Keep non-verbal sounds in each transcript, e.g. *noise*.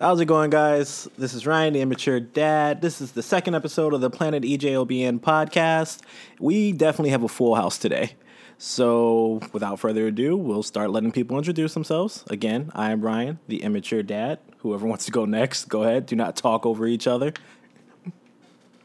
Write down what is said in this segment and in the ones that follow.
How's it going, guys? This is Ryan, the immature dad. This is the second episode of the Planet EJOBN podcast. We definitely have a full house today. So, without further ado, we'll start letting people introduce themselves. Again, I am Ryan, the immature dad. Whoever wants to go next, go ahead. Do not talk over each other.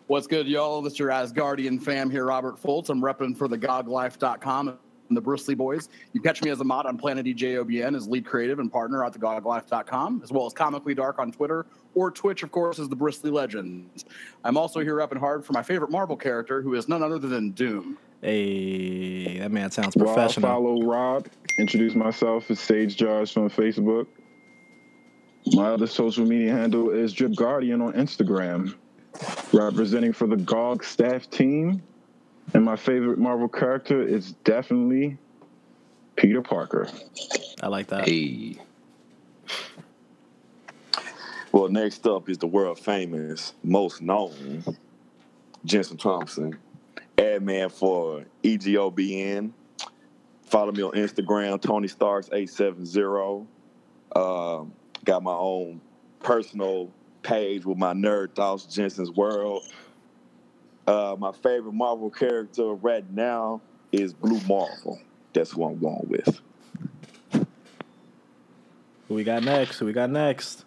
What's good, y'all? This is your Asgardian fam here, Robert Fultz. I'm repping for the GogLife.com the Bristly Boys. You catch me as a mod on Planet EJOBN as lead creative and partner at the GogLife.com, as well as Comically Dark on Twitter or Twitch, of course, as the Bristly Legends. I'm also here repping hard for my favorite Marvel character, who is none other than Doom. Hey, that man sounds Well, I professional. follow Rob. Introduce myself as Sage Josh on Facebook. My other social media handle is Drip Guardian on Instagram. Representing for the GOG staff team. And my favorite Marvel character is definitely Peter Parker. I like that. Hey. Well, next up is the world famous, most known, Jensen Thompson, ad man for EJOBN. Follow me on Instagram, Tony Starks eight seven zero. Um, got my own personal page with my nerd thoughts, Jensen's World. Uh, my favorite Marvel character right now is Blue Marvel. That's who I'm going with. Who we got next? Who we got next?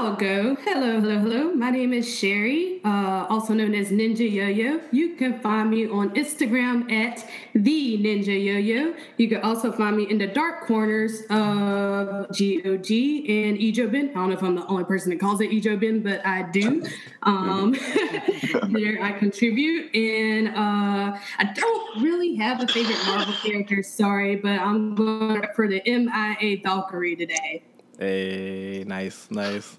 I'll go. Hello, hello, hello. My name is Sherry, uh, also known as Ninja Yo-Yo. You can find me on Instagram at the Ninja Yo-Yo. You can also find me in the dark corners of GOG and Ejobin. I don't know if I'm the only person that calls it Ejobin, but I do. Um, *laughs* there I contribute, and uh, I don't really have a favorite Marvel character. Sorry, but I'm going for the MIA Valkyrie today. Hey, nice, nice.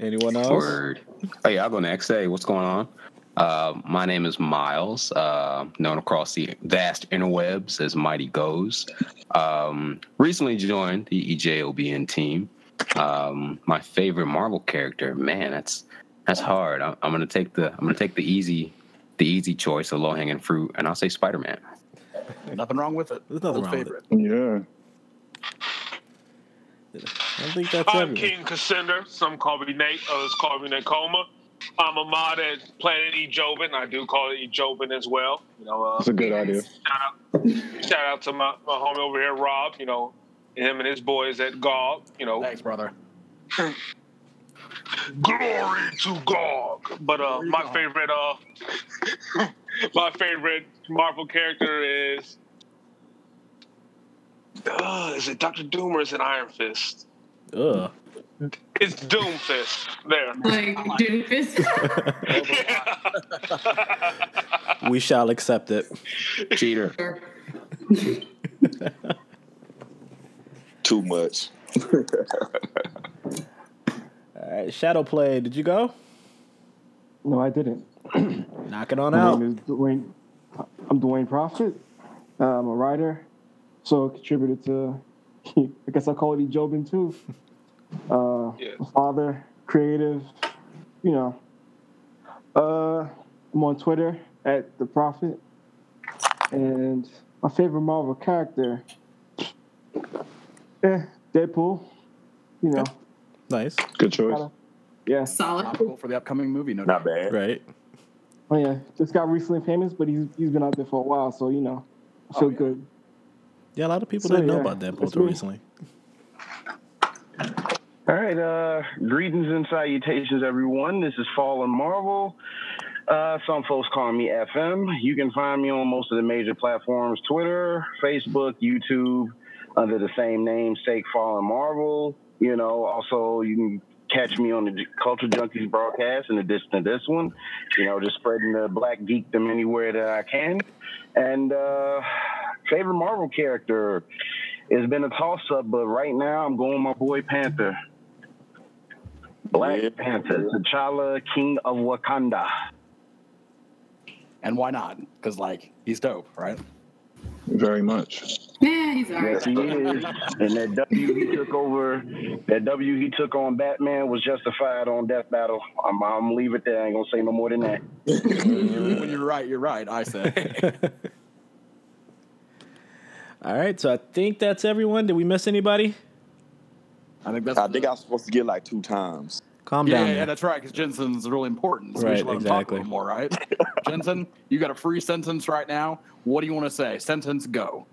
Anyone else? Word. Hey, I'll go next. Hey, what's going on? Uh, my name is Miles, uh, known across the vast interwebs as Mighty Goes. Um, recently joined the EJOBN team. Um, my favorite Marvel character, man, that's that's hard. I'm, I'm gonna take the I'm gonna take the easy the easy choice, the low hanging fruit, and I'll say Spider Man. Nothing wrong with it. There's nothing Old wrong with favorite. Yeah. I don't think that's I'm everyone. King Cassandra. Some call me Nate, others call me Nakoma. I'm a mod at Planet E Jobin. I do call it E Jobin as well. You know, uh, That's a good idea. shout out, shout out to my, my homie over here, Rob. You know, him and his boys at GOG. You know, Thanks, brother. glory to GOG. But uh, my GOG. favorite, uh, *laughs* my favorite Marvel character is. Uh, is it Doctor Doom or is it Iron Fist? Ugh. It's Doom Fist. There. Like Doofus. *laughs* we shall accept it. Cheater. *laughs* Too much. *laughs* All right, Shadow Play, did you go? No, I didn't. *clears throat* Knock it on My out. name is Dwayne. I'm Dwayne Prophet. I'm a writer, so contributed to. *laughs* I guess I call it Jobin too. *laughs* Uh, Yeah. father, creative, you know. Uh, I'm on Twitter at the Prophet, and my favorite Marvel character, eh, Deadpool. You know, Nice. Good choice. gotta- yeah. Solid. Topical for the upcoming movie, no Not doubt. bad. Right. Oh yeah, just got recently famous, but he's he's been out there for a while, so you know, I feel Oh, yeah. good. Yeah, a lot of people So, didn't know about Deadpool that's till me. recently. All right, uh, greetings and salutations, everyone. This is Fallen Marvel. Uh, some folks call me FM. You can find me on most of the major platforms Twitter, Facebook, YouTube, under the same namesake, Fallen Marvel. You know, also, you can catch me on the Culture Junkies broadcast in addition to this one. You know, just spreading the black geekdom anywhere that I can. And uh, favorite Marvel character. It's been a toss up, but right now I'm going my boy Panther. Black Yeah. Panther, T'Challa, King of Wakanda. And why not? Because like he's dope, right? Very much. Yeah, he's alright. Yes, he is. And that W he took over, that W he took on Batman was justified on Death Battle. I'm, I'm gonna leave it there. I ain't gonna say no more than that. when *laughs* you're right, you're right. I say. *laughs* All right, so I think that's everyone. Did we miss anybody? I think that's. I think I was supposed to get like two times. Calm yeah, down. yeah, there. that's right. Because Jensen's really important. So we Right, should let him talk a exactly. little more, right? *laughs* Jensen, you got a free sentence right now. What do you want to say? Sentence go.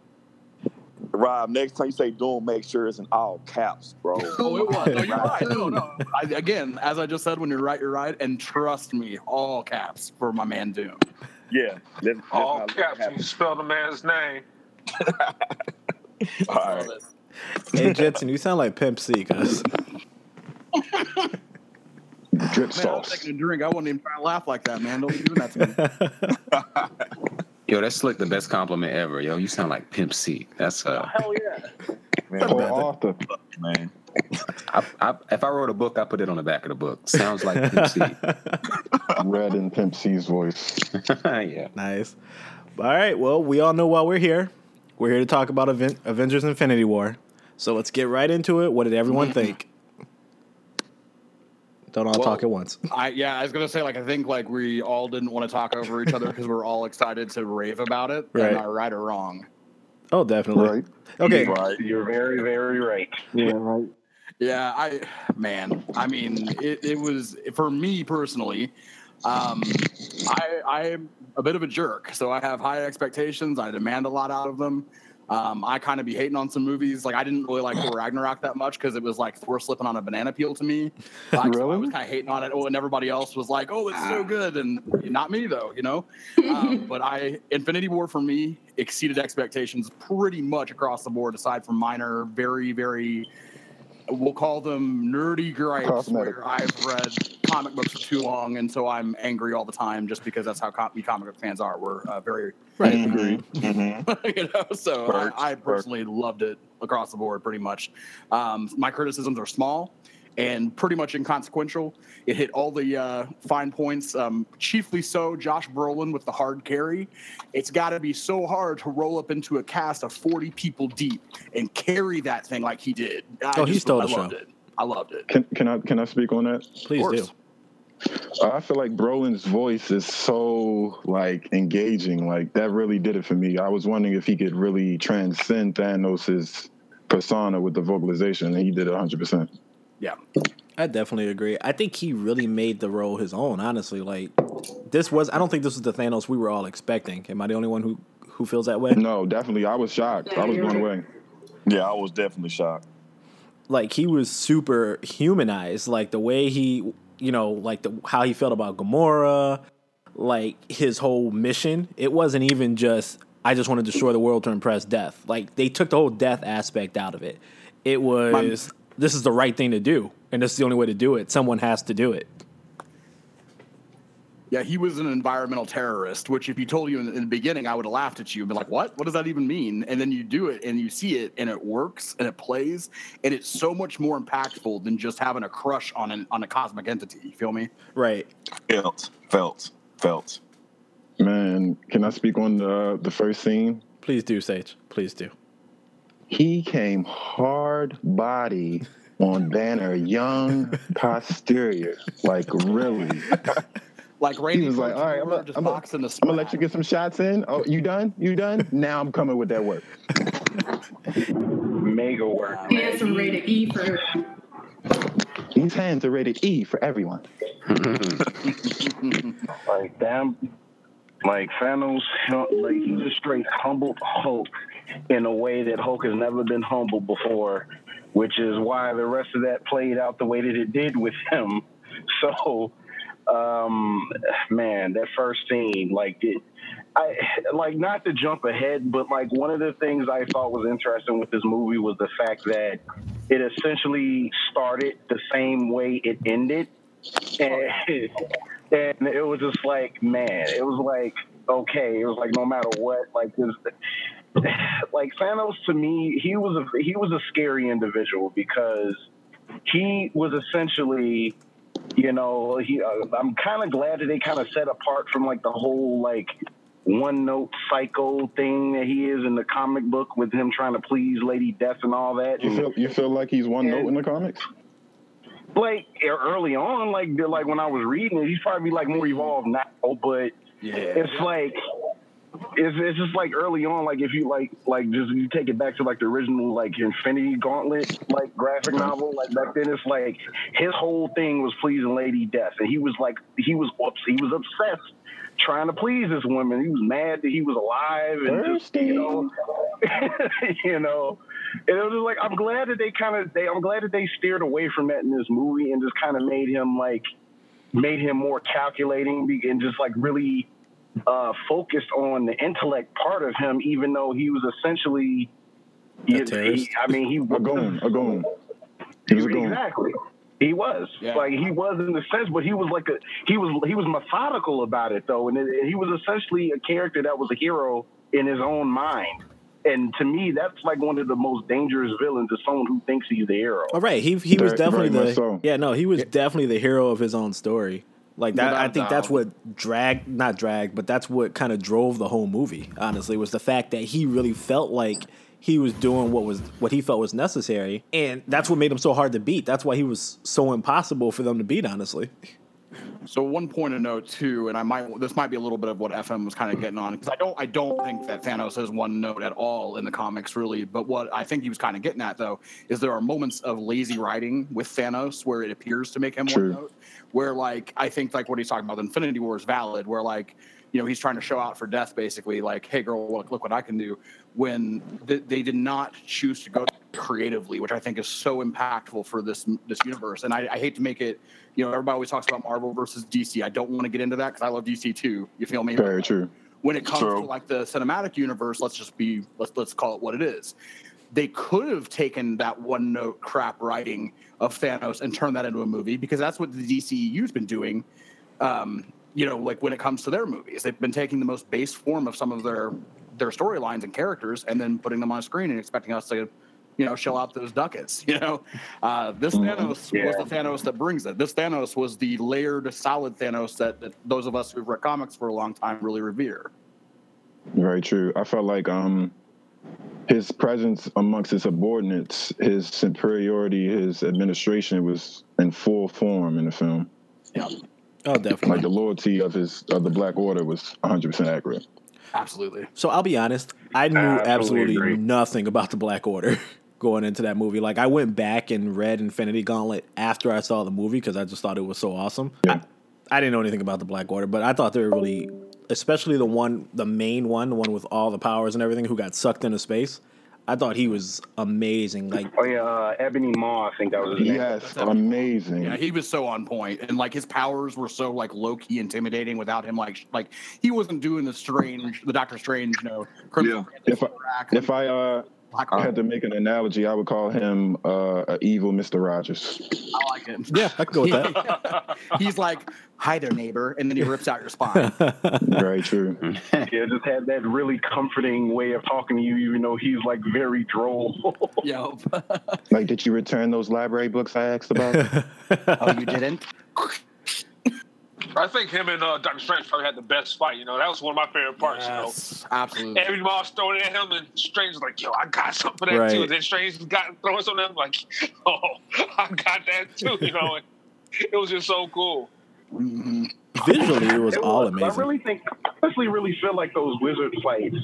Rob, next time you say Doom, make sure it's in all caps, bro. *laughs* Oh, it was. No, you're *laughs* right. No, no. I, again, as I just said, when you're right, you're right. And trust me, all caps for my man Doom. yeah. Let's, let's All let caps. You spell the man's name. All right. hey, Jetson, you sound like Pimp C, cuz. Drip Man, I was sauce. taking a drink. I wasn't even trying to laugh like that, man. Don't be doing that to me. *laughs* *laughs* Yo, that's like the best compliment ever. Yo, you sound like Pimp C. That's uh, Hell yeah. *laughs* Man, Or author. man. I, I, if I wrote a book, I put it on the back of the book. Sounds like Pimp C. Read in Pimp C's voice. yeah. Nice. All right. Well, we all know why we're here. We're here to talk about Aven- Avengers Infinity War. So let's get right into it. What did everyone think? Don't all Well, talk at once. *laughs* I yeah, I was gonna say like I think like we all didn't want to talk over each other because we're all excited to rave about it. Right. Am I right or wrong? Oh, definitely. Right. Okay. Right. You're very, very right. Yeah, right. Yeah, I man, I mean, it, it was for me personally. Um, I I'm a bit of a jerk, so I have high expectations. I demand a lot out of them. Um, I kind of be hating on some movies. Like I didn't really like Thor Ragnarok that much because it was like Thor slipping on a banana peel to me. *laughs* Like, so I was kind of hating on it. Oh, and everybody else was like, "Oh, it's so good," and not me though, you know. *laughs* Um, but I Infinity War for me exceeded expectations pretty much across the board, aside from minor, very very we'll call them nerdy gripes Cosmetic. where I've read comic books for too long, and so I'm angry all the time just because that's how com- we comic book fans are. We're uh, very, Right. Agreed. Mhm. *laughs* you know. So Right, I, I right. personally loved it across the board, pretty much. Um, my criticisms are small and pretty much inconsequential. It hit all the uh, fine points. Um, chiefly so, Josh Brolin with the hard carry. It's got to be so hard to roll up into a cast of 40 people deep and carry that thing like he did. I Oh, he stole I the show. loved it. I loved it. Can, can I can I speak on that? Please do. I feel like Brolin's voice is so like engaging. Like that really did it for me. I was wondering if he could really transcend Thanos' persona with the vocalization, and he did it 100. percent Yeah. I definitely agree. I think he really made the role his own. Honestly, like this was. I don't think this was the Thanos we were all expecting. Am I the only one who who feels that way? No, definitely. I was shocked. Yeah, I was you're blown away. Yeah, I was definitely shocked. Like he was super humanized. Like the way he, you know, like the how he felt about Gamora, like his whole mission. It wasn't even just I just want to destroy the world to impress Death. Like they took the whole death aspect out of it. It was this is the right thing to do, and this is the only way to do it. Someone has to do it. Yeah, he was an environmental terrorist, which if you told you in, in the beginning, I would have laughed at you and been like, what? What does that even mean? And then you do it and you see it and it works and it plays and it's so much more impactful than just having a crush on an on a cosmic entity. You feel me? Right. Felt, felt, felt. Man, can I speak on the the first scene? Please do, Sage. Please do. He came hard body on Banner, young *laughs* posterior. Like really. Like Randy was like, "All right, I'm gonna- just I'm gonna- boxing the I'm gonna let you get some shots in. Oh, you done? You done? Now I'm coming with that work. Mega work. Handsome rated E for These hands are rated E for everyone. *laughs* Like damn, like Thanos, like he just straight humble Hulk in a way that Hulk has never been humble before, which is why the rest of that played out the way that it did with him. *laughs* So, um, man, that first scene, like it. I like not to jump ahead, but like one of the things I thought was interesting with this movie was the fact that it essentially started the same way it ended. And, and it was just like, man, it was like, okay, it was like no matter what, like this, *laughs* like Thanos to me, he was a he was a scary individual because he was essentially, you know, he. Uh, I'm kind of glad that they kind of set apart from like the whole like one note psycho thing that he is in the comic book with him trying to please Lady Death and all that. You feel you feel like he's one note in the comics? like early on, like like when I was reading it, he's probably like more evolved now, but Yeah. it's like it's, it's just like early on, like if you like like just you take it back to like the original like Infinity Gauntlet like graphic uh-huh. novel, like back then it's like his whole thing was pleasing Lady Death, and he was like he was ups he was obsessed trying to please this woman. He was mad that he was alive and just, you know, *laughs* you know. And it was just like I'm glad that they kind of they I'm glad that they steered away from that in this movie and just kind of made him like made him more calculating and just like really uh, focused on the intellect part of him, even though he was essentially. He, he, I mean, he was a goon, a goon. He was a goon. Exactly. He was Yeah. like he was in the sense, but he was like a he was he was methodical about it though, and it, he was essentially a character that was a hero in his own mind. And to me, that's like one of the most dangerous villains is someone who thinks he's the hero. All right, he he was Very- definitely the so. yeah no he was definitely the hero of his own story. Like that, I think that's what dragged, not dragged, but that's what kind of drove the whole movie. Honestly, was the fact that he really felt like he was doing what was what he felt was necessary, and that's what made him so hard to beat. That's why he was so impossible for them to beat. Honestly, So one point of note too, and I might this might be a little bit of what FM was kind of getting on because I don't I don't think that Thanos has one note at all in the comics really. But what I think he was kind of getting at though is there are moments of lazy writing with Thanos where it appears to make him True. one note. Where like I think like what he's talking about, the Infinity War is valid. Where like you know he's trying to show out for death basically like hey girl look look what I can do. When th- they did not choose to go creatively, which I think is so impactful for this this universe. And I, I hate to make it, you know, everybody always talks about Marvel versus DC. I don't want to get into that because I love DC too. You feel me? Very true. When it comes True. to like the cinematic universe, let's just be let's let's call it what it is. They could have taken that one note crap writing of Thanos and turned that into a movie because that's what the DCEU's been doing. Um, you know, like when it comes to their movies, they've been taking the most base form of some of their their storylines and characters and then putting them on screen and expecting us to you know, shell out those ducats. You know, uh, this Thanos was the Thanos that brings it. This Thanos was the layered, solid Thanos that, that those of us who've read comics for a long time really revere. Very true. I felt like um his presence amongst his subordinates, his superiority, his administration was in full form in the film. Yeah, oh definitely Like the loyalty of his of the Black Order was 100 percent accurate. absolutely. So I'll be honest, I knew absolutely absolutely agree. nothing about the Black Order *laughs* going into that movie. Like I went back and read Infinity Gauntlet after I saw the movie because I just thought it was so awesome. Yeah. I, I didn't know anything about the Black Order, but I thought they were really, especially the one, the main one, the one with all the powers and everything, who got sucked into space. I thought he was amazing. Like Oh yeah, uh, Ebony Maw, I think that was his name. Yes, amazing. Yeah, he was so on point, and like his powers were so like low key intimidating without him like like he wasn't doing the strange, the Doctor Strange, you know, Crimson If I- If I uh Black I had to make an analogy, I would call him uh, a evil Mister Rogers. I like it. yeah, I could go with that. *laughs* He's like, "Hi there, neighbor," and then he rips out your spine. *laughs* Very true. *laughs* Yeah, just had that really comforting way of talking to you, even though he's like very droll. Yo, Like, did you return those library books I asked about? oh, you didn't? I think him and uh, Doctor Strange probably had the best fight. You know, that was one of my favorite parts. Yes, absolutely. You know, every ball's thrown at him, and Strange is like, "Yo, I got something for that Right. too." And then Strange got throwing something at him, like, *laughs* "Oh, I got that too." You know, it was just so cool. Mhm. Visually, it was It all was. I really think, I honestly, really feel like those wizard fights,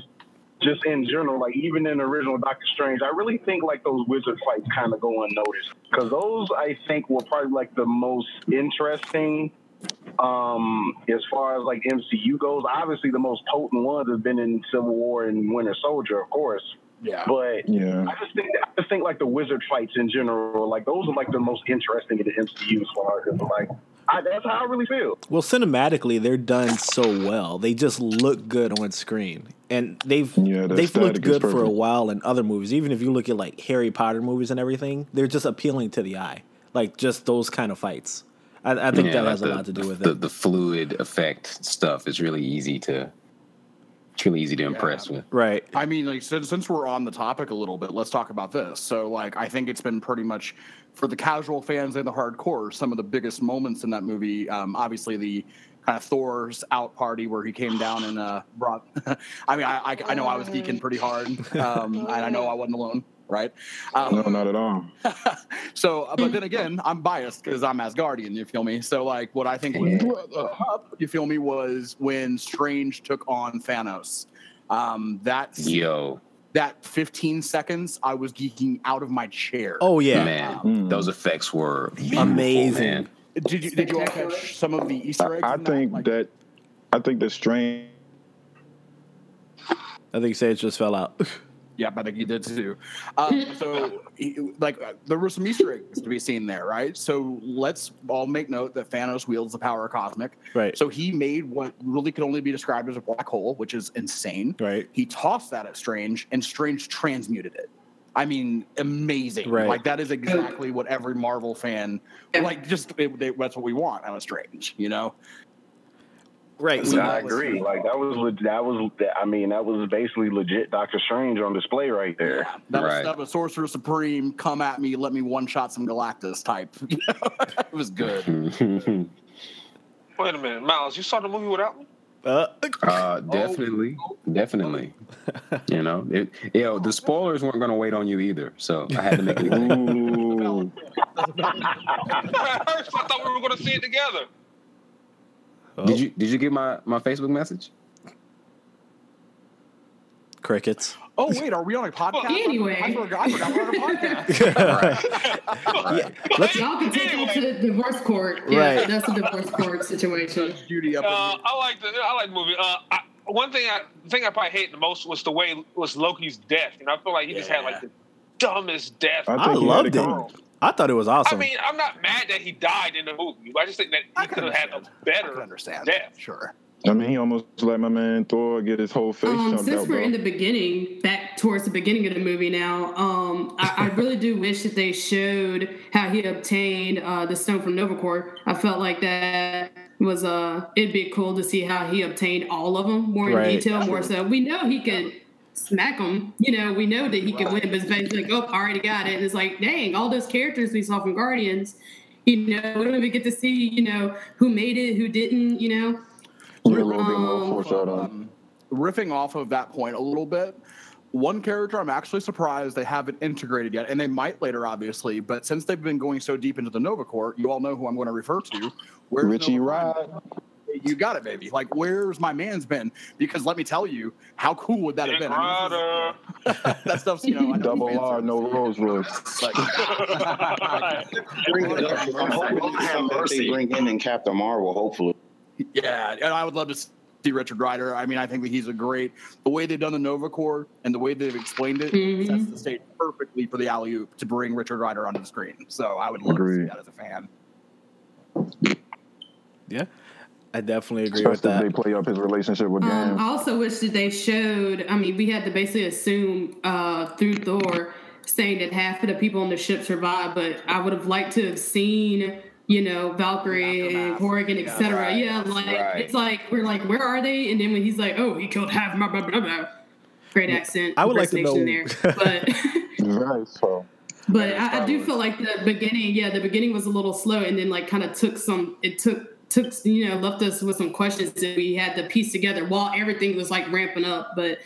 just in general, like even in original Doctor Strange, I really think like those wizard fights kind of go unnoticed because those I think were probably like the most interesting. Um, as far as like MCU goes, obviously the most potent ones have been in Civil War and Winter Soldier, of course. Yeah. But Yeah. I just think I just think like the wizard fights in general, like those are like the most interesting in the MCU as far as like I, that's how I really feel. Well, cinematically, they're done so well. They just look good on screen, and they've Yeah, they've looked good for a while in other movies. Even if you look at like Harry Potter movies and everything, they're just appealing to the eye. Like just those kind of fights. I, I think Yeah, that like has a lot to do with the, it. the fluid effect stuff is really easy to it's really easy to impress with. right. I mean, like since, since we're on the topic a little bit, let's talk about this. So, like, I think it's been pretty much for the casual fans and the hardcore. Some of the biggest moments in that movie, um, obviously the kind of Thor's out party where he came down and uh, brought. *laughs* I mean, I, I I know I was geeking pretty hard, um, and I know I wasn't alone, right? Um, No, not at all. *laughs* so, uh, but then again, I'm biased because I'm Asgardian. You feel me? So, like, what I think was up, you feel me, was when Strange took on Thanos. Um, that Yo, that 15 seconds, I was geeking out of my chair. Oh yeah, man, Mm. those effects were Amazing. man. did you did you all catch some of the Easter eggs? I, I in think Like, that I think the strange I think Sage just fell out. *laughs* Yeah, I think he did too. Um, so, he, like, uh, there were some Easter eggs to be seen there, right? So let's all make note that Thanos wields the power of cosmic. Right. So he made what really could only be described as a black hole, which is insane. Right. He tossed that at Strange, and Strange transmuted it. I mean, amazing. Right. Like that is exactly what every Marvel fan like. Just it, they, that's what we want out of Strange, you know. Right. So- I agree. Like that was that was I mean that was basically legit Doctor Strange on display right there. That was that was Sorcerer Supreme, come at me, let me one shot some Galactus type. You *laughs* know? it was good. *laughs* Wait a minute, Miles. You saw the movie without me? Uh, Uh, definitely, definitely. You know, it, you know, the spoilers weren't going to wait on you either, so I had to make it. Ooh, *laughs* I thought we were going to see it together. Did you Did you get my my Facebook message? crickets. Oh wait, are we on a podcast? Anyway. I forgot, I forgot we're on a podcast. *laughs* Yeah, let's- Y'all can take it to the divorce court. Yeah, Right. that's a divorce court situation. Judy up. Uh. I like the I like the movie. Uh, I, one thing I the thing I probably hate the most was the way was Loki's death. And I feel like he just had like the dumbest death. I I think he had loved it it. I thought it was awesome. I mean, I'm not mad that he died in the movie. I just think that he could have had a understand. I better understand. death. Sure. I mean, he almost let my man Thor get his whole face Um, jumped since out. we're Bro. in the beginning, back towards the beginning of the movie now, um, I, I really do wish that they showed how he obtained uh, the stone from Nova Corps. I felt like that was uh, it'd be cool to see how he obtained all of them more in detail, more so. We know he could smack him. You know, we know that he could win, but it's like, oh, I already got it. And it's like, dang, all those characters we saw from Guardians. You know, we don't even get to see, you know, who made it, who didn't. You know, Yeah, a little bit more Um, foreshadowing. Um, riffing off of that point a little bit, one character I'm actually surprised they haven't integrated yet, and they might later, obviously. But since they've been going so deep into the Nova Corps, you all know who I'm going to refer to. Where's Richie Nova Rod. Prime? You got it, baby. Like, where's my man's been? Because let me tell you, how cool would that have been? I mean, Rider. is- *laughs* that stuff's you know know Double R, no Rolls Royce. *laughs* Bring. *laughs* I'm hoping that they bring in in Captain Marvel. Hopefully, Yeah, and I would love to see Richard Rider. I mean, I think that he's a great. The way they've done the Nova Corps and the way they've explained it Mhm. sets the stage perfectly for the alley oop to bring Richard Rider onto the screen. So I would love to see that as a fan. yeah, I definitely agree with Especially if that. they play up his relationship with Um, I also wish that they showed. I mean, we had to basically assume uh, through Thor saying that half of the people on the ship survived, but I would have liked to have seen, you know, Valkyrie and Aftermath. Corrigan, Yeah, etc. right, yeah, like right. it's like we're like, where are they? And then when he's like, oh, he killed half my blah blah blah. Great accent. I would like to impersonation know- there, *laughs* but. Right, so But I, I do feel like the beginning, yeah, the beginning was a little slow, and then like kind of took some. It took took you know left us with some questions that we had to piece together while everything was like ramping up. But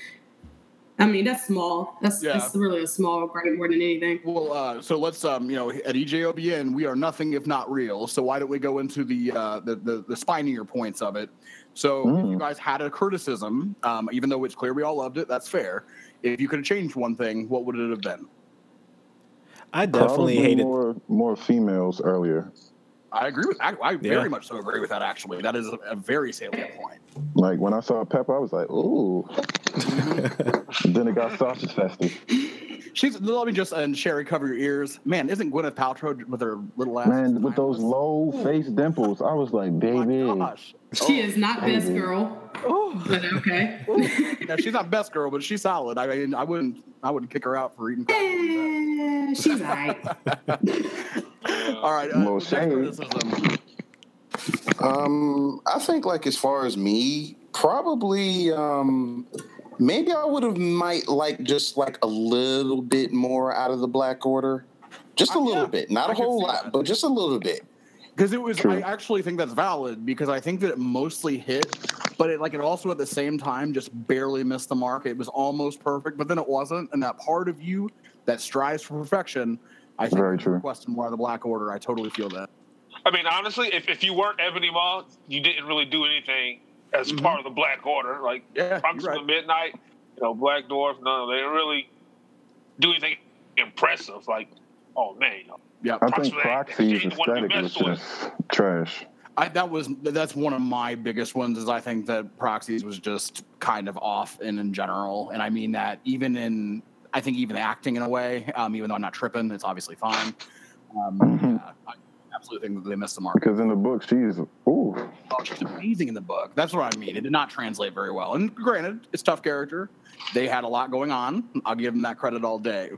I mean, that's small. That's Yeah. that's really a small gripe more than anything. Well, uh, so let's um, you know, at EJOBN we are nothing if not real. So why don't we go into the uh, the, the the spinier points of it? So if Mm. you guys had a criticism, um, even though it's clear we all loved it, that's fair. If you could have changed one thing, what would it have been? I definitely probably hated. more more females earlier. I agree with. I, I Yeah. very much so agree with that. Actually, that is a, a very salient point. Like when I saw Pepper, I was like, ooh. *laughs* then it got sausage festive. She's. Let me just and Sherry cover your ears, man. Isn't Gwyneth Paltrow with her little ass? Man, with those low face dimples, I was like, Oh baby. my gosh. She is not best girl, Oh. but okay. *laughs* Yeah, she's not best girl, but she's solid. I mean, I wouldn't. I wouldn't kick her out for eating. Eh, She's alright. *laughs* All right. Uh, Well, shame. criticism. Um, I think like as far as me, probably um maybe I would have might like just like a little bit more out of the Black Order. Just a Uh, little yeah, bit. Not I a whole lot, that. but just a little bit. because it was True. i actually think that's valid because i think that it mostly hit but it like it also at the same time just barely missed the mark it was almost perfect but then it wasn't and that part of you that strives for perfection i think Very true. requested more of the black order i totally feel that I mean, honestly, if, if you weren't Ebony Maw, you didn't really do anything as Mhm. part of the Black Order. Like yeah Promise you're of right. Midnight, You know, Black Dwarf. No, they didn't really do anything impressive. Like, oh man, you know, Yeah, I think Proxy Proxy's ain't one of the aesthetic was just trash. I, that was that's one of my biggest ones. Is I think that Proxies was just kind of off in in general, and I mean that even in I think even acting in a way. Um, even though I'm not tripping, it's obviously fine. Um, Mhm. yeah, I absolutely think that they missed the mark. Because in the book, she's ooh. Oh, she's amazing in the book. That's what I mean. It did not translate very well. And granted, it's a tough character. They had a lot going on. I'll give them that credit all day.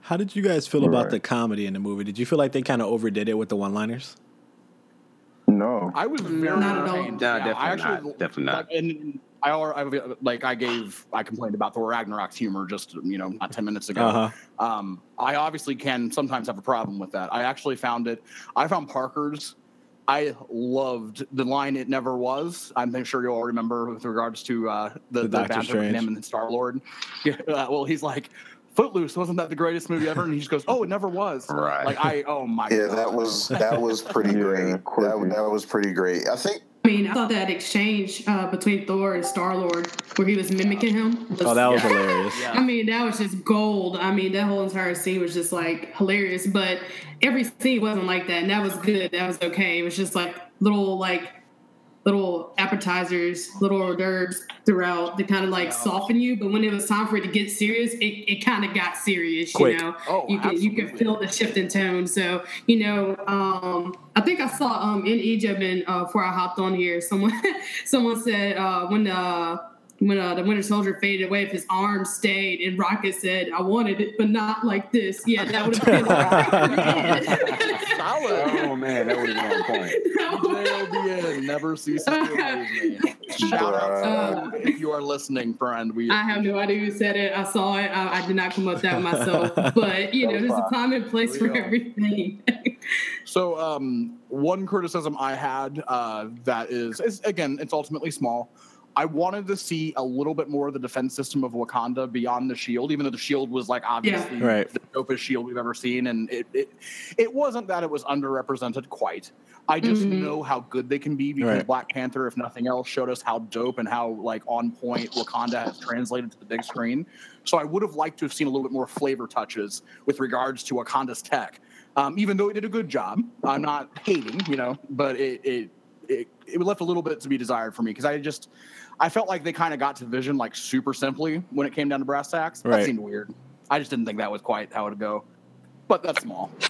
How did you guys feel about Right. the comedy in the movie? Did you feel like they kind of overdid it with the one-liners? No. I was very Not at all. entertained. No, Yeah, I definitely actually- not. Definitely not. And I, I like I gave I complained about Thor Ragnarok's humor just you know not ten minutes ago. Uh huh. Um, I obviously can sometimes have a problem with that. I actually found it. I found Parker's. I loved the line "It never was." I'm sure you all remember with regards to uh, the, The the, Doctor banter with Strange. him and Star Lord. *laughs* Yeah, uh, well, he's like, "Footloose wasn't that the greatest movie ever?" And he just goes, "Oh, it never was." Right. Like I, oh my. Yeah, God. that was that was pretty *laughs* great. That, that was pretty great. I think I mean, I thought that exchange uh, between Thor and Star Lord, where he was mimicking him, was, Oh, that was *laughs* hilarious. Yeah. I mean, that was just gold. I mean, that whole entire scene was just like hilarious. But every scene wasn't like that, and that was good. That was okay. It was just like little like little appetizers, little hors d'oeuvres throughout to kind of like soften you. But when it was time for it to get serious, it, it kind of got serious. Quick. You know, Oh, you can you can feel the shift in tone. So you know, um, I think I saw um, in Egypt and uh, before I hopped on here, someone *laughs* someone said uh, when uh, when uh, the Winter Soldier faded away, if his arm stayed, and Rocket said, "I wanted it, but not like this." Yeah, that would have been. *laughs* *laughs* Solid. Oh man, that would have been on point. *laughs* JLBN never ceases to amaze me. Shout out to you if you are listening, friend. We I have no idea who said it. I saw it. I, I did not come up with that myself. But you know, there's a time and place for go. everything. So, um, one criticism I had uh, that is, is again, it's ultimately small. I wanted to see a little bit more of the defense system of Wakanda beyond the shield, even though the shield was like obviously Right. the dopest shield we've ever seen, and it it, it wasn't that it was underrepresented quite. I just Mhm. know how good they can be because Right. Black Panther, if nothing else, showed us how dope and how like on point Wakanda has translated to the big screen. So I would have liked to have seen a little bit more flavor touches with regards to Wakanda's tech. Um, even though it did a good job, I'm not hating, you know, but it it it, it left a little bit to be desired for me because I just I felt like they kind of got to Vision like super simply when it came down to brass tacks. That seemed weird. I just didn't think that was quite how it'd go. But that's small. *laughs*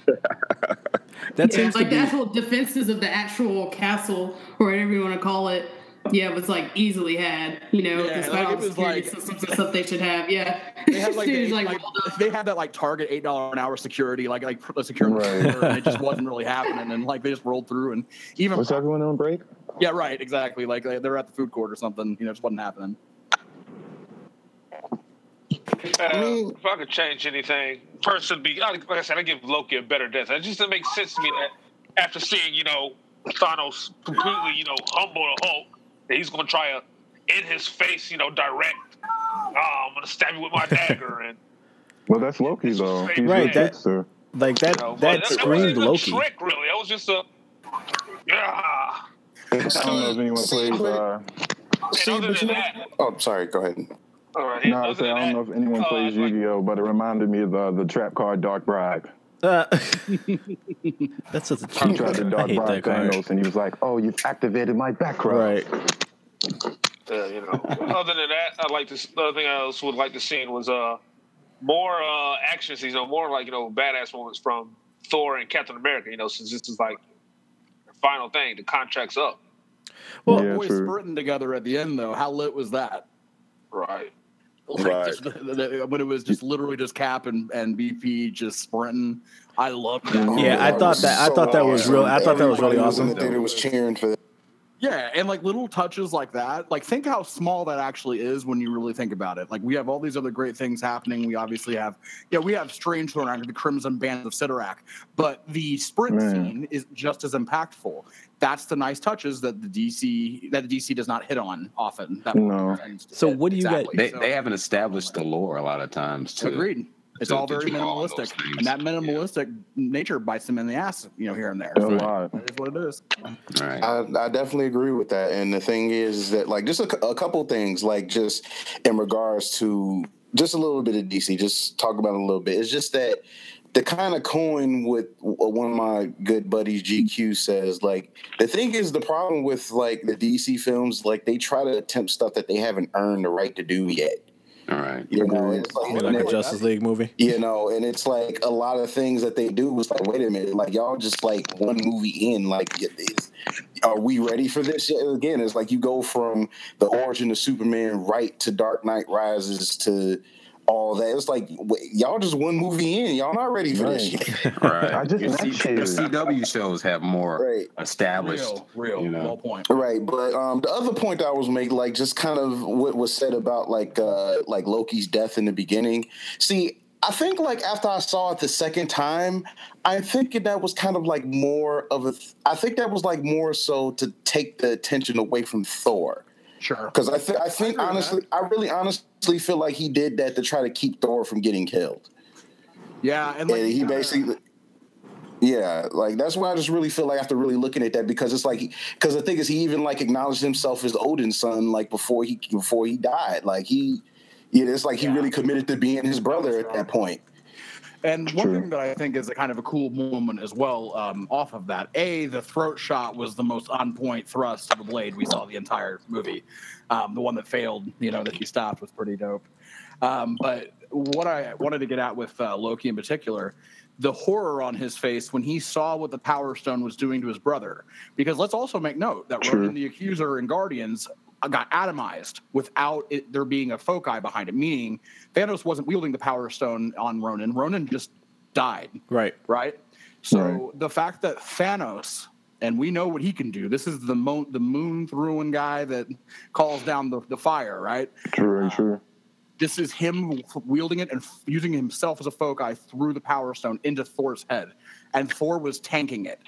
That Yeah, seems like to the be. actual defenses of the actual castle, or whatever you want to call it. Yeah, it was like easily had, you know, Yeah, despite like, all it the was security like- systems and stuff they should have. Yeah, They had *laughs* like, the, like, like, they had that like target eight dollar an hour security, like like the security, Right. and it just *laughs* wasn't really happening, and like they just rolled through, and even Was everyone on break? yeah, right, exactly, like they, they're at the food court or something, you know, it just wasn't happening. Uh, mean- if I could change anything, first it'd be like I said, I give Loki a better death. It just doesn't make sense to me that after seeing you know Thanos completely you know humble the Hulk, that he's going to try to in his face you know direct. Oh, I'm going to stab you with my dagger, and *laughs* Well, that's Loki though. He's Right, a that- Like that. You know, that, that, that screamed wasn't a Loki. trick, really. That was just a yeah. I don't know if anyone plays. Uh, See, other but you than know, that- oh, sorry. Go ahead. All right. no, I say I don't know if anyone uh, plays like- Yu-Gi-Oh, but it reminded me of the, the trap card Dark Bribe. Uh, *laughs* that's such a He cheap tried to card. I Dark hate that card. And he was like, "Oh, you've activated my background." Right. Uh, you know. Other than that, I'd like to. The other thing I else would like to see was uh more uh action scenes, you know, more like you know badass moments from Thor and Captain America. You know, since this is like the final thing, the contract's up. Well, Yeah, Boys true. sprinting together at the end though, how lit was that? Right. *laughs* Like, Right. just the- the- when it was just literally just Cap and, and BP just sprinting. I loved that. Yeah, I thought was that- I thought that was awesome. real- I thought that was really Everybody awesome. in the theater was cheering for that. Yeah, and like little touches like that. Like think how small that actually is when you really think about it. Like we have all these other great things happening. We obviously have yeah, we have Strange Thorn the Crimson Band of Cyttorak, but the sprint Man. scene is just as impactful. That's the nice touches that the DC that the DC does not hit on often. That No. So hit. what do you guys- Exactly. They, So, they haven't established the lore a lot of times too. agreed. It's to- all very do all minimalistic, and that minimalistic nature bites them in the ass, you know, here and there. A So lot. that is what it is. Right. I, I definitely agree with that. And the thing is, is that like just a, a couple things, like just in regards to just a little bit of DC, just talk about it a little bit. It's just that the kind of coin with what one of my good buddies GQ says, like the thing is the problem with like the DC films, like they try to attempt stuff that they haven't earned the right to do yet. All right. You know, it's I mean, like a Justice League movie. you know, and it's like a lot of things that they do was like, wait a minute, like y'all just like one movie in, like, it's, are we ready for this? yet? Again, it's like you go from the origin of Superman right to Dark Knight Rises to all that. It's like wait, y'all just one movie in, y'all not ready for this Right. *laughs* Right. I just your, C- your CW shows have more Right. established. Real, real, you know. well point. Right, but um, the other point I was making, like just kind of what was said about like uh, like Loki's death in the beginning. See, I think like after I saw it the second time, I think that was kind of like more of a. I think that was like more so to take the attention away from Thor. Sure. Because I, th- I think with honestly, I really honestly feel like he did that to try to keep Thor from getting killed. Yeah, and like and he basically yeah like that's why i just really feel like after really looking at that because it's like because the thing is he even like acknowledged himself as odin's son like before he before he died. Like he yeah it's like he really committed to being his brother at that point And one True. thing that I think is a kind of a cool moment as well, um, off of that, a the throat shot was the most on point thrust of the blade we saw the entire movie. Um, the one that failed, you know, that he stopped was pretty dope. Um, but what I wanted to get at with uh, Loki in particular, the horror on his face when he saw what the Power Stone was doing to his brother. Because let's also make note that. Ronan the Accuser and Guardians got atomized without it, there being a foci behind it, meaning Thanos wasn't wielding the Power Stone on Ronan. Ronan just died, Right. right? So Right. the fact that Thanos, and we know what he can do. This is the mo- the moon throwing guy that calls down the, the fire, right? True, uh, true. This is him wielding it and f- using himself as a foci through the Power Stone into Thor's head, and Thor was tanking it.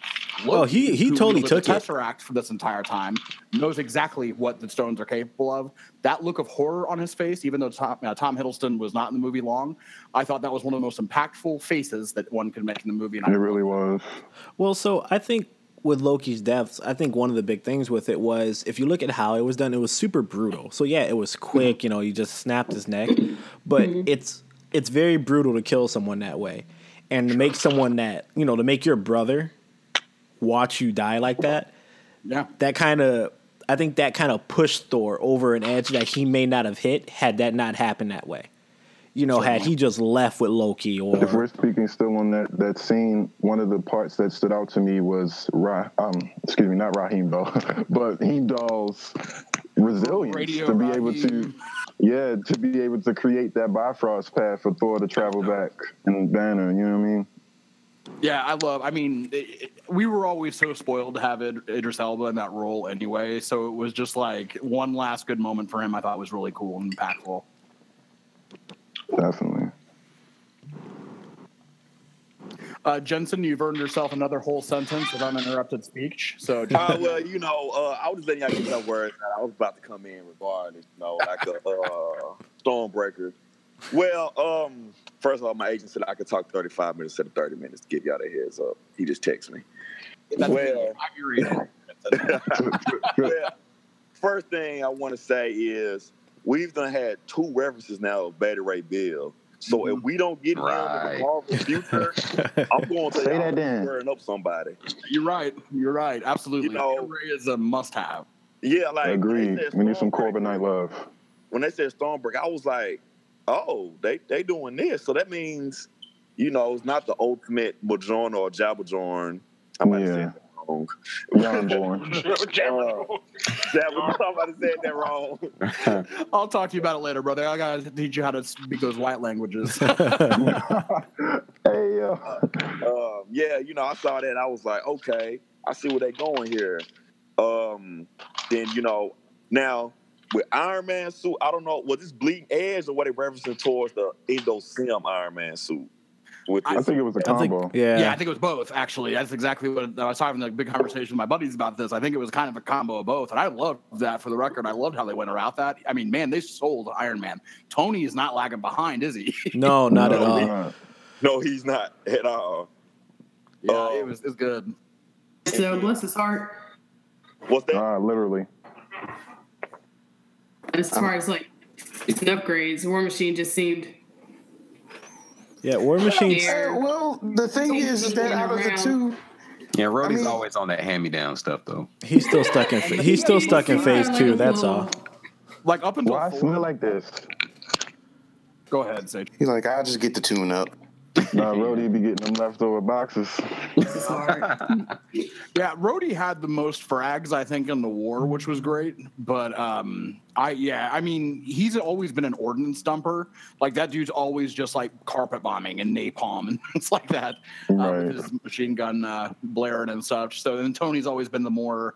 Well, he- he who totally wielded took the it. Tesseract for this entire time. Knows exactly what the stones are capable of. That look of horror on his face, even though Tom, uh, Tom Hiddleston was not in the movie long, I thought that was one of the most impactful faces that one could make in the movie. And I It really was. Well, so I think with Loki's deaths, I think one of the big things with it was if you look at how it was done, it was super brutal. So yeah, it was quick, you know, you just snapped his neck, but it's it's very brutal to kill someone that way. And to make someone that, you know, to make your brother watch you die like that, yeah, that kind of I think that kind of pushed Thor over an edge that he may not have hit had that not happened that way. You know, had he just left with Loki or If we're speaking still on that that scene, one of the parts that stood out to me was Ra- um excuse me, not Raheem though, *laughs* but Heimdall's resilience Radio to be able to yeah, to be able to create that Bifrost path for Thor to travel back and Banner, you know what I mean? Yeah, I love. I mean, it, it- we were always so spoiled to have Id- Idris Elba in that role anyway. So it was just like one last good moment for him. I thought was really cool and impactful. Definitely. Uh, Jensen, you've earned yourself another whole sentence with uninterrupted speech. So Uh, well, you know, uh, I was just letting y'all get that word. I was about to come in regardless, you know, like a uh, stormbreaker. Well, um, first of all, my agent said I could talk 35 minutes instead of 30 minutes to give y'all the heads up. He just texted me. that's well- I'm your agent. well, first thing I want to say is we've done had two references now of Beta Ray Bill. So if mm-hmm. we don't get Right. him in the Marvel future, I'm *laughs* going to Say say that I'm then. squaring up somebody. You're right. You're right. Absolutely. You know- Beta Ray is a must-have. Yeah, like when they Agreed. We need some Stormbreaker- Corbin Night love. when they said Stormbreaker, I was like, oh, they they doing this. So that means, you know, it's not the ultimate Bajoran or Jabberjorn. I might have Yeah. said that wrong. John Bourne. Uh, Jabber- I might have said that wrong. *laughs* I'll talk to you about it later, brother. I gotta teach you how to speak those white languages. *laughs* *laughs* hey yo. um, yeah, you know, I saw that. I was like, okay, I see where they're going here. Um, then you know, now with Iron Man suit, I don't know, was this bleeding edge or what they referencing towards the Endo-Sym Iron Man suit? With I this. think it was a I think, combo. yeah. Yeah, I think it was both. Actually, that's exactly what I was having a big conversation with my buddies about this. I think it was kind of a combo of both, and I loved that. For the record, I loved how they went around that. I mean, man, they sold Iron Man. Tony is not lagging behind, is he? *laughs* no, not at all. uh, no, he's not at all. yeah, Oh. it was it's good. So bless his heart. What's that? uh, literally. As far as like an upgrades, the War Machine just seemed Yeah, War Machine. Yeah. Uh, well, the thing is, is that out of the two, Yeah, Rhodey's mean- always on that hand-me-down stuff though. He's still stuck in. fa- He's still stuck in phase two. That's all. Like up until Why I four. smell like this? Go ahead, Sage. he's like, I'll just get the tune up. Nah, *laughs* Rhodey be getting them leftover boxes. bless his heart. Yeah, Rhodey had the most frags, I think, in the war, which was great. But um, I yeah, I mean, he's always been an ordnance dumper. Like that dude's always just like carpet bombing and napalm and *laughs* things like that. uh, Right. with his machine gun uh, blaring and such. So then Tony's always been the more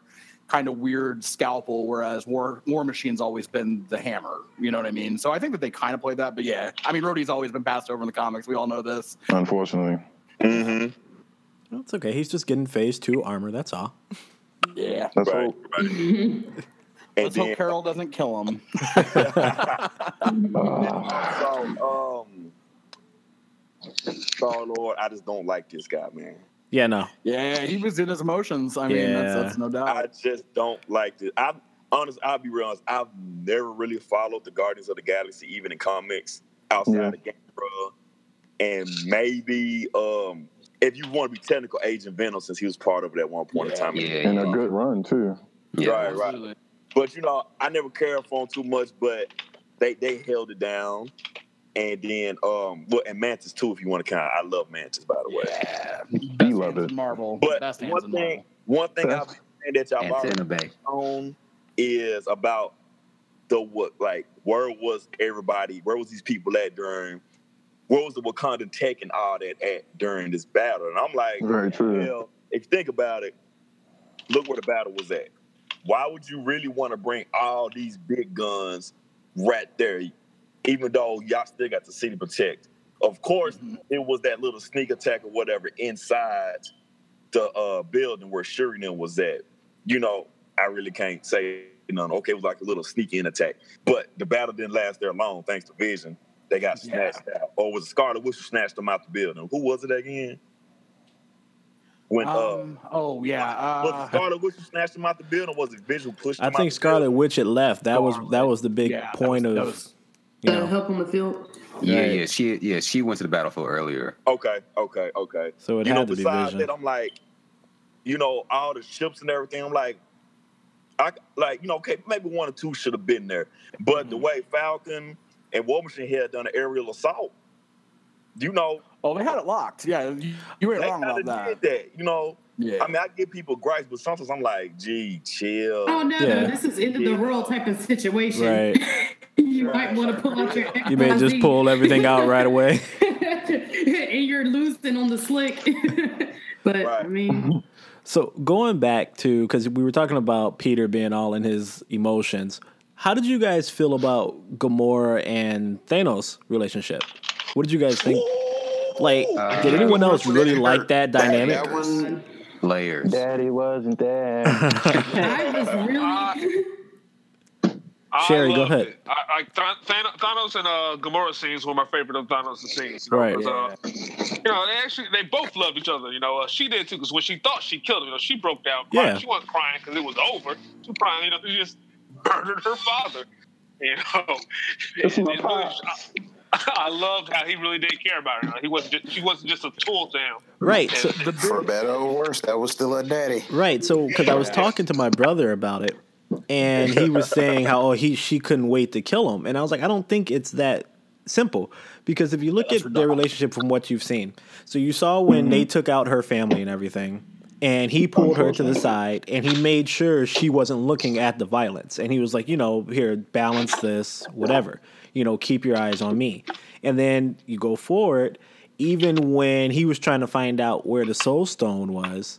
kind of weird scalpel, whereas War War Machine's always been the hammer. You know what I mean? So I think that they kind of played that. But yeah, I mean, Rhodey's always been passed over in the comics. We all know this. Unfortunately. Mm-hmm. It's okay. He's just getting phase two armor. That's all. Yeah. Let's Right. hope. right. *laughs* and Let's then, hope Carol doesn't kill him. Uh, *laughs* so, um, Star Lord, I just don't like this guy, man. Yeah, no. Yeah, he was in his emotions. I mean, that's, Yeah. that's no doubt. I just don't like this. I'm honest. I'll be real honest. I've never really followed the Guardians of the Galaxy, even in comics, outside Yeah. of Gamora, and maybe um, if you want to be technical, Agent Venom, since he was part of it at one point in time. Yeah, and a yeah. good run too. Yeah. Right, right. But you know, I never cared for him too much, but they they held it down. And then um well and Mantis too, if you want to count. I love Mantis by the way. Yeah. Be Best love it. Marvel. But Best one thing Marvel. one thing I've been saying that y'all already Antenna Bay. on is about the what like where was everybody where was these people at during where was the Wakanda tech and all that at during this battle? And I'm like, Very true. well, if you think about it, look where the battle was at. Why would you really want to bring all these big guns right there, even though y'all still got the city protect? Of course, Mhm. it was that little sneak attack or whatever inside the uh, building where Shuri and was at. You know, I really can't say none. Okay, it was like a little sneak in attack, but the battle didn't last there long thanks to Vision. They got Yeah. snatched out. Or was it Scarlet Witch who snatched them out the building? Who was it again? When Um, oh yeah. uh, was it Uh, Scarlet Witch snatched them out the building? Or was it Vision who pushed I them think the Scarlet building? Witch had left. That was that was the big yeah, that point was- that of was- you Uh, know. help on the field. Yeah, Right. yeah. She yeah, she went to the battlefield earlier. Okay, okay, okay. So it you had know, to be besides Vision. that, I'm like, you know, all the ships and everything. I'm like, I like, you know, okay, maybe one or two should have been there, but the Mm-hmm. way Falcon and War Machine had done an aerial assault, you know, oh, they had it locked. Yeah, you, you ain't wrong about that. did that. You know, Yeah. I mean, I give people gripes, but sometimes I'm like, gee, chill. Oh no, Yeah. no, this is end of the world type of situation. Right. *laughs* you might want to pull out your. *laughs* You may just XYZ. pull everything out right away. *laughs* and you're losing on the slick. but I mean, So going back to because we were talking about Peter being all in his emotions. How did you guys feel about Gamora and Thanos relationship? What did you guys think? Like, Uh, did anyone else really like that dynamic? That one, Layers. Daddy wasn't there. *laughs* I was really. I *laughs* Sherry, go ahead. it. I, I, Than- Than- Thanos and uh, Gamora scenes were my favorite of Thanos' scenes. You know, Right. 'cause, uh, you know, they actually they both loved each other. You know, uh, she did too because when she thought she killed him, you know, she broke down. Crying. Yeah. She wasn't crying because it was over. She was crying. You know, she just *laughs* murdered her father. You know, This is my It really- pops. *laughs* I, I loved how he really did care about her. He wasn't. Just, she wasn't just a tool to him. Right. So And- for better or worse, that was still a daddy. Right. So, because I was talking to my brother about it, and he was saying how oh, he she couldn't wait to kill him, and I was like, I don't think it's that simple because if you look at their relationship from what you've seen, so you saw when they mm-hmm. took out her family and everything. And he pulled her to the side and he made sure she wasn't looking at the violence. And he was like, you know, here, balance this, whatever. You know, keep your eyes on me. And then you go forward, even when he was trying to find out where the soul stone was,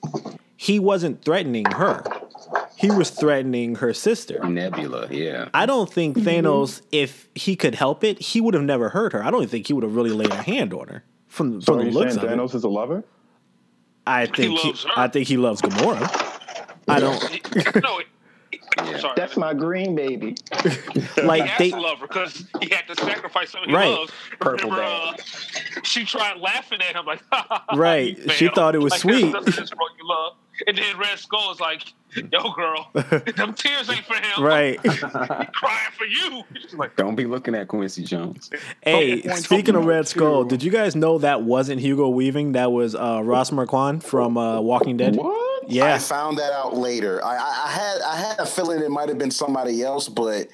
he wasn't threatening her. He was threatening her sister. Nebula, yeah. I don't think Thanos, if he could help it, he would have never hurt her. I don't think he would have really laid a hand on her. From So from are the you looks saying of it, Thanos is a lover? I think he, loves her. I think he loves Gamora. I don't *laughs* no, it, sorry. That's my green baby. *laughs* like has they. love her because he had to sacrifice something Right. he loves. Purple Remember, uh, she tried laughing at him like, *laughs* Right. *laughs* She thought it was like, sweet. This, this is what you love. And then Red Skull is like, *laughs* yo, girl, them tears ain't for him. Right. *laughs* Crying for you. Like, Don't be looking at Quincy Jones. Hey, point speaking of Red Skull, too. did you guys know that wasn't Hugo Weaving? That was uh, Ross Marquand from uh, Walking Dead. What? I found that out later. I, I, I had I had a feeling it might have been somebody else, but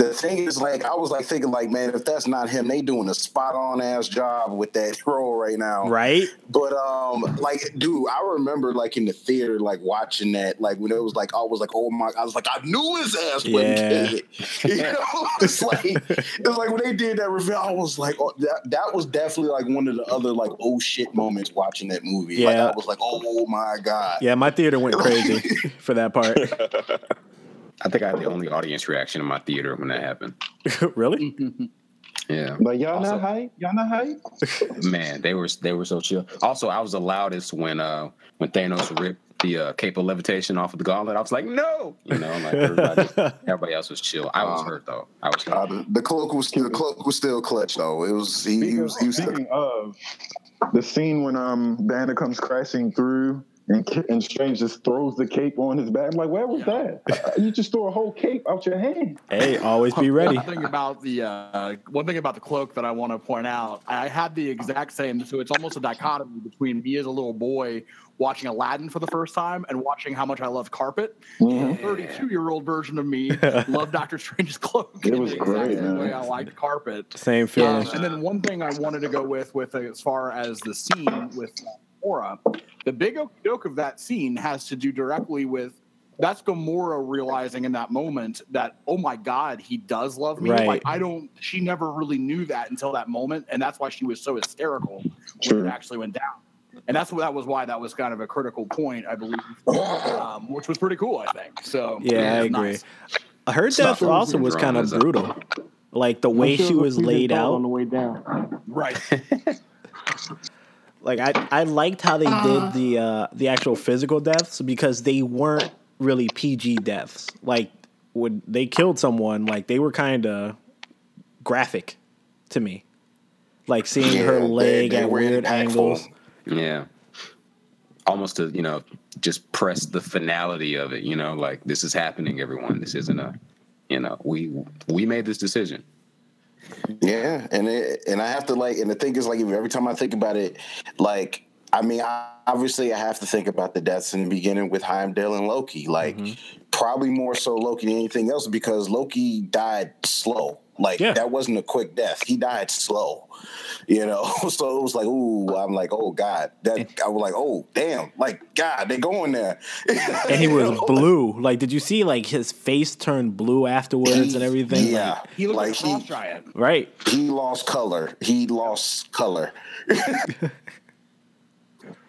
the thing is, like, I was like thinking, like, man, if that's not him, they doing a spot on ass job with that *laughs* role right now. Right? But um, like, dude, I remember like in the theater, like watching that, like when it was like, I was like, oh my, I was like, I knew his ass wasn't Yeah. dead. *laughs* *laughs* You know, it's like it's like when they did that reveal, I was like, oh, that that was definitely like one of the other like oh shit moments watching that movie. Like Yeah. I was like, oh my god. Yeah, my theater went crazy for that part. I think I had the only audience reaction in my theater when that happened. *laughs* really? Yeah, But y'all Also- not hype? Y'all not hype? *laughs* man, they were they were so chill. Also, I was the loudest when uh when Thanos ripped the uh, cape of levitation off of the gauntlet. I was like, no, you know, like everybody, *laughs* everybody else was chill. I was Uh, hurt though. I was Uh, hurt. the, the cloak was the cloak was still clutch though. It was he, he Speaking, was he was still, speaking of the scene when um Banner comes crashing through and and Strange just throws the cape on his back. I'm like, where was that? You just threw a whole cape out your hand. Hey, always be ready. One thing about the uh, one thing about the cloak that I want to point out, I had the exact same. So it's almost a dichotomy between me as a little boy watching Aladdin for the first time and watching how much I love carpet. Mhm. The 32 year old version of me *laughs* loved Doctor Strange's cloak. It in was the great, same man. way I liked carpet. Same feeling. Um, and then one thing I wanted to go with, with as far as the scene with Gamora, the big joke of that scene has to do directly with that's Gamora realizing in that moment that oh my god he does love me. Right. Like I don't. She never really knew that until that moment, and that's why she was so hysterical when True. it actually went down. And that's that was why that was kind of a critical point, I believe, um, which was pretty cool. I think so. Yeah, I agree. nice. Her Stop death it. also was kind of brutal. Like the way she was laid out on the way down. Right. *laughs* *laughs* Like I, I liked how they Uh. did the uh, the actual physical deaths because they weren't really PG deaths. Like when they killed someone, like they were kind of graphic to me. Like seeing Yeah, her leg they at weird angles. Yeah. Almost to, you know, just press the finality of it, you know, like this is happening, everyone. This isn't a you know, we we made this decision. Yeah, and it, and I have to like, and the thing is, like, every time I think about it, like, I mean, I, obviously, I have to think about the deaths in the beginning with Heimdall and Loki, like, Mm-hmm. probably more so Loki than anything else because Loki died slow. Like Yeah. that wasn't a quick death. He died slow, you know. *laughs* So it was like, ooh, I'm like, oh god. That I was like, oh damn, like God, they're going there. And he *laughs* You was know? blue. Like, did you see like his face turned blue afterwards and everything? Yeah, He looked like, like he giant. Like, right. he lost color. He lost color. *laughs*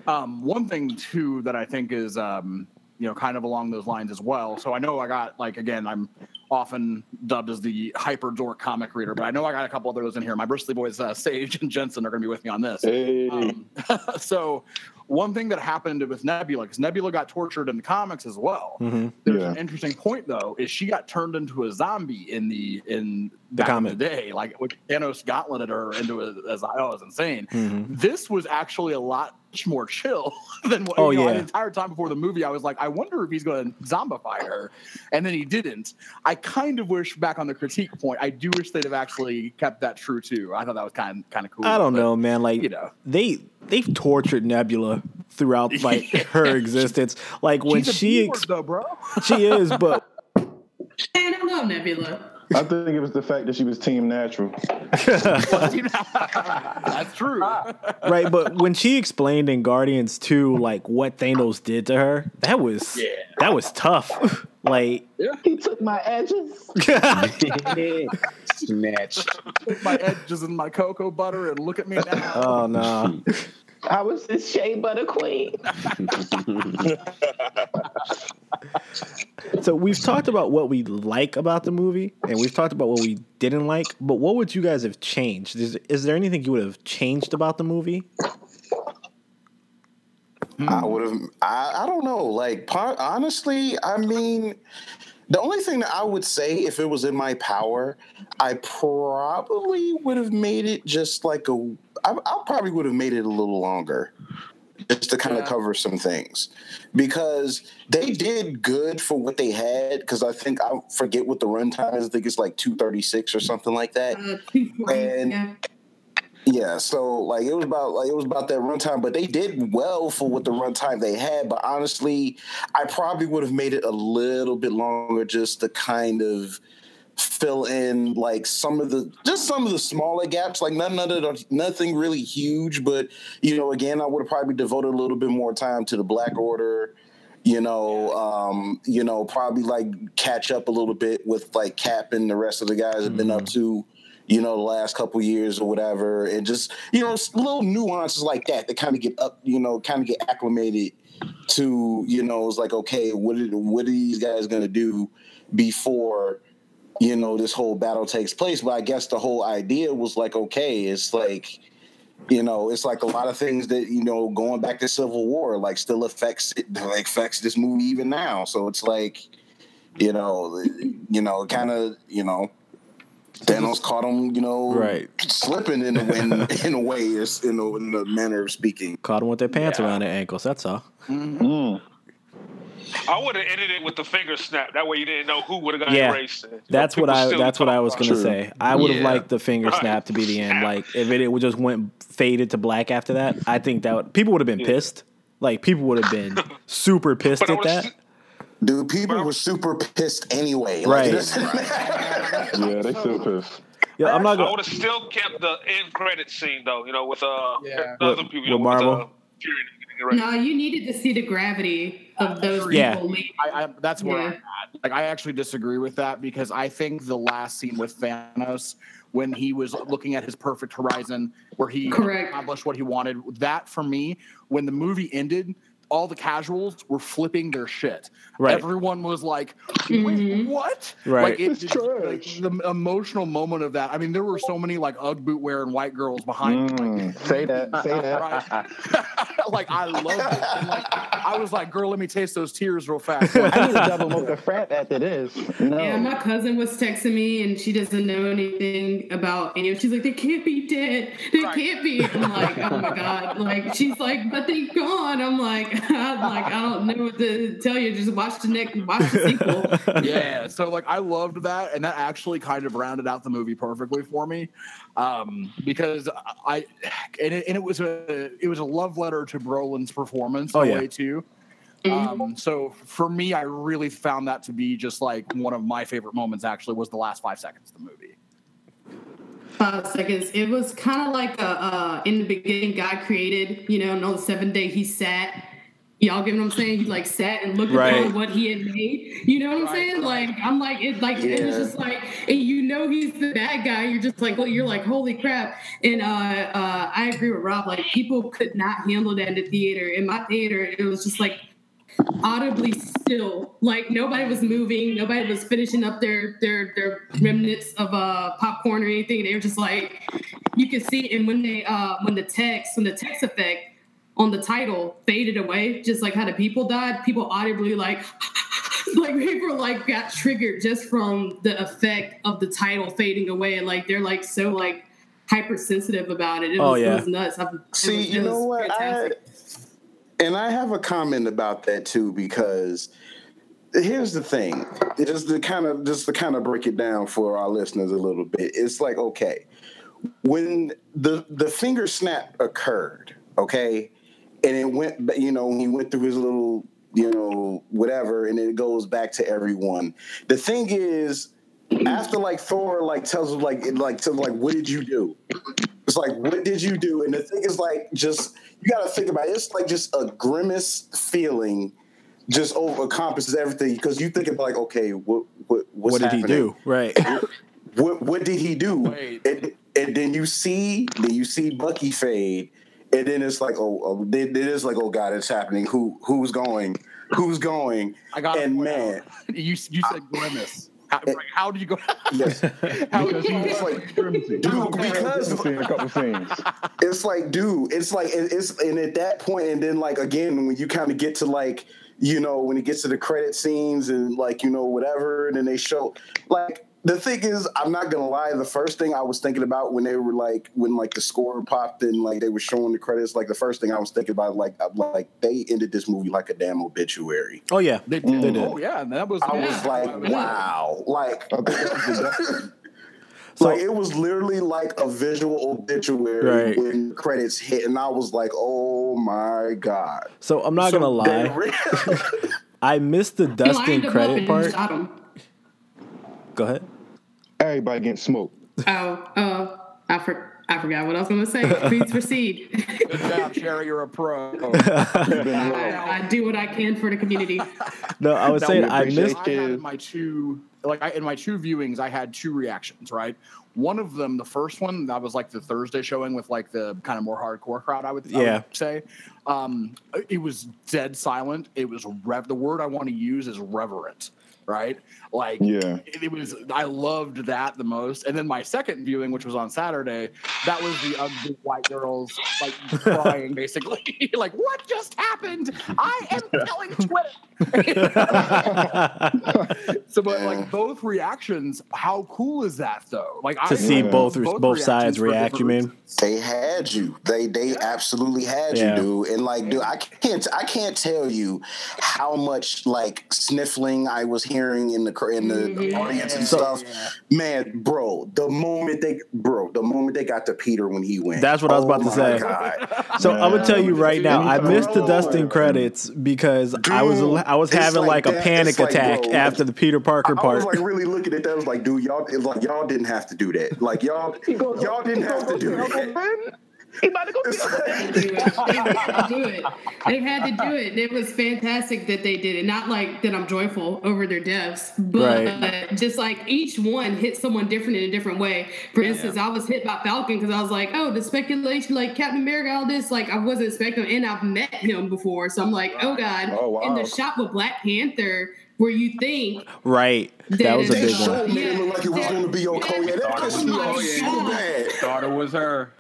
Um, one thing too that I think is um, you know kind of along those lines as well. So I know I got like again I'm often dubbed as the hyper dork comic reader, but I know I got a couple of those in here. My Bristly boys uh, *laughs* Sage and Jensen are going to be with me on this. Hey. Um, *laughs* so one thing that happened with Nebula, because Nebula got tortured in the comics as well. hmm There's Yeah. an interesting point though, is she got turned into a zombie in the in in comic. the day, like Thanos gauntleted her into a, as I was insane. hmm This was actually a lot more chill *laughs* than what. Oh, you know, yeah. The entire time before the movie, I was like, I wonder if he's going to zombify her, and then he didn't. I kind of wish back on the critique point. I do wish they'd have actually kept that true too. I thought that was kind kind of cool. I don't but, know, man. Like You know, they they've tortured Nebula throughout *laughs* like her existence. Like when she's a she ex- though, bro. she is, but *laughs* And I love Nebula. I think it was the fact that she was team natural. *laughs* That's true. right, but when she explained in Guardians 2 like what Thanos did to her, that was Yeah. that was tough. *laughs* like He took my edges. *laughs* Snatched. Put my edges and my cocoa butter and look at me now. oh no. I was the Shea Butter Queen. *laughs* So we've talked about what we like about the movie, and we've talked about what we didn't like. But what would you guys have changed? Is, is there anything you would have changed about the movie? I would have. I, I don't know. Like part, honestly, I mean, the only thing that I would say if it was in my power, I probably would have made it just like a. I, I probably would have made it a little longer, just to kind of Yeah. cover some things, because they did good for what they had. Because I think I forget what the runtime is. I think it's like two thirty six or something like that. Uh, And- yeah. Yeah, so like it was about like it was about that runtime, but they did well for what the runtime they had. But honestly, I probably would have made it a little bit longer just to kind of fill in like some of the just some of the smaller gaps. Like none, none of the, nothing really huge, but you know, again, I would have probably devoted a little bit more time to the Black Order. You know, um, you know, probably like catch up a little bit with like Cap and the rest of the guys have been up to you know, the last couple years or whatever, and just you know, little nuances like that that kind of get up, you know, kind of get acclimated to, you know, it's like, okay, what are what are these guys gonna do before, you know, this whole battle takes place? But I guess the whole idea was like, okay, it's like. You know, it's like a lot of things that you know, going back to Civil War, like still affects it, like, affects this movie even now. So it's like, you know, you know, kind of, you know, Thanos caught him, you know, Right. slipping in a in, *laughs* in a way, is- in a, in a manner of speaking. Caught him with their pants Yeah. around their ankles. That's all. Mm. I would have ended it with the finger snap. That way you didn't know who would have got Yeah. erased. You know, That's what I. That's what I was gonna True. say. I would have Yeah. liked the finger Right. snap to be the end. Like *laughs* if it, it just went faded to black after that. I think that would, people would have been Yeah. pissed. Like people would have been *laughs* super pissed at that. s- Dude, people were super pissed anyway. Right. it doesn't matter. Yeah, they still pissed. Yeah, I'm not Gonna, I would have still kept the end credit scene though. You know, with uh, Yeah. other With- people. You with know, with, Marvel? uh, Fury. No, you needed to see the gravity of those Yeah. people. leave. I, I that's where Yeah. I'm at. Like I actually disagree with that because I think the last scene with Thanos when he was looking at his perfect horizon where he Correct. accomplished what he wanted, that for me, when the movie ended, all the casuals were flipping their shit. Right. Everyone was like, Wait, Mhm. "What?" Right. Like it, It's it's like, the emotional moment of that. I mean, there were so many like UGG boot wearing white girls behind. me. Like, Mm. Say *laughs* that. Say that. Right. *laughs* like I love it. And, like I was like, girl, let me taste those tears real fast. *laughs* I need a double mocha frap after this. No. Yeah, my cousin was texting me and she doesn't know anything about any of She's like, they can't be dead. They Right. can't be. I'm like, oh my God. Like, she's like, but they gone. I'm like, I'm like, I don't know what to tell you. Just watch the next, watch the sequel. *laughs* yeah so like i loved that and that actually kind of rounded out the movie perfectly for me um because i and it, and it was a it was a love letter to brolin's performance Oh, in a yeah. way too Mm-hmm. um so for me i really found that to be just like one of my favorite moments actually was the last five seconds of the movie Five seconds. It was kind of like a, uh, in the beginning, God created, you know, and on the seventh day he sat. Y'all get what I'm saying? He like sat and looked Right. at what he had made. You know what I'm Right, saying? Like I'm like it like it was just like and you know he's the bad guy. You're just like well, you're like holy crap. And uh uh I agree with Rob. Like people could not handle that in the theater. In my theater, it was just like audibly still. Like nobody was moving. Nobody was finishing up their their their remnants of uh popcorn or anything. They were just like you could see. And when they uh when the text when the text effect on the title faded away, just like how the people died, people audibly like *laughs* like people like got triggered just from the effect of the title fading away. And like they're like so like hypersensitive about it. It oh, was, Oh, yeah. it was nuts. I, it See, was- you know what? I, fantastic. and I have a comment about that too because here's the thing. Just to kind of just to kind of break it down for our listeners a little bit. It's like okay, when the the finger snap occurred, okay, and it went. You know, he went through his little. You know, whatever, and it goes back to everyone. The thing is, after like Thor like tells him like like to like what did you do? It's like what did you do? And the thing is like just you got to think about it. It's like just a grimace feeling just over encompasses everything because you think about like okay what what what's what did he do? Right. What what did he do? And, and then you see then you see Bucky fade, and then it's like, oh, oh it it is like, oh god, it's happening. Who who's going? Who's going? I got and man, *laughs* you you said grimace. How, eh. like, how did you go? *laughs* yes, How Because did you he's go? like, dude, because- I've a couple *laughs* scenes. it's like, dude, it's like it- it's and at that point, and then like again, when you kind of get to like, you know, when it gets to the credit scenes and like, you know, whatever, and then they show like the thing is, I'm not gonna lie, the first thing I was thinking about when they were like when like the score popped and like they were showing the credits, like the first thing I was thinking about, like uh, like they ended this movie like a damn obituary. Oh yeah, They did. They mm-hmm. did. Oh yeah, and that was. I Yeah. was like, wow, like I think that's the So- like it was literally like a visual obituary Right. when credits hit, and I was like, "Oh my god!" So I'm not So gonna lie. re- *laughs* I missed the He Dustin lined him up credit and part. Shot him. Go ahead. everybody getting smoked. Oh, oh, I, for, I forgot what I was going to say. Please *laughs* proceed. Good job, Sherry. You're a pro. I, I do what I can for the community. No, I was Now, saying I missed. I had my two like I, in my two viewings, I had two reactions. Right, one of them, the first one, that was like the Thursday showing with like the kind of more hardcore crowd. I would, I would Yeah. say, um, it was dead silent. It was rev. The word I want to use is reverent. Right, like Yeah. it, it was. I loved that the most. And then my second viewing, which was on Saturday, that was the um, ugly white girls like crying, basically, *laughs* like what just happened? I am *laughs* telling Twitter. *laughs* So, but like both reactions, how cool is that though? Like to I see Yeah. both both, sides react. You mean? they had you. They they absolutely had Yeah. you, dude. And like, dude, I can't I can't tell you how much like sniffling I was hearing in the cr- in the, the Mhm. audience and So- stuff. Man, bro, the moment they bro, the moment they got to Peter when he went. That's what I was about to oh say. my God. So I'm gonna tell you right now, I missed the Dustin credits because I was I was having like like, a that. panic It's like, attack bro, after the Peter Parker I part. was like really looking at that. I was like, dude, y'all, it's like y'all didn't have to do that. Like y'all, y'all didn't have to do that. He about to go see like- They had to do it. They had to do it. It was fantastic that they did it. Not like that I'm joyful over their deaths, but Right. just like each one hit someone different in a different way. For instance, I was hit by Falcon because I was like, oh, the speculation, like Captain America, all this, like I wasn't expecting, and I've met him before, so I'm like, oh god. Oh, wow. And the shot with Black Panther, where you think right, that was a They They big showed one. me it looked like it was going to be okay. Yeah, that Oh pissed me off so bad. Thought it was her.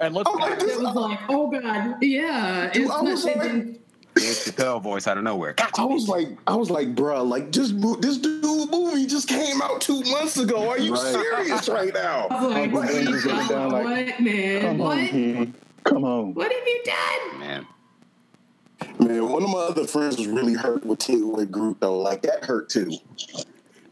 And let's I'm like, this, it was like, oh god, yeah. Dude, it's I was not- like- and- Chappelle voice out of nowhere. I was like, I was like, bruh, like just mo- this dude movie just came out two months ago. Are you Right. serious right *laughs* now? I was like, Uncle Andrew's down like, what, man? Come what? on, kid. Come on. What have you done? Man. Man, one of my other friends was really hurt with T with Groot though. Like that hurt too.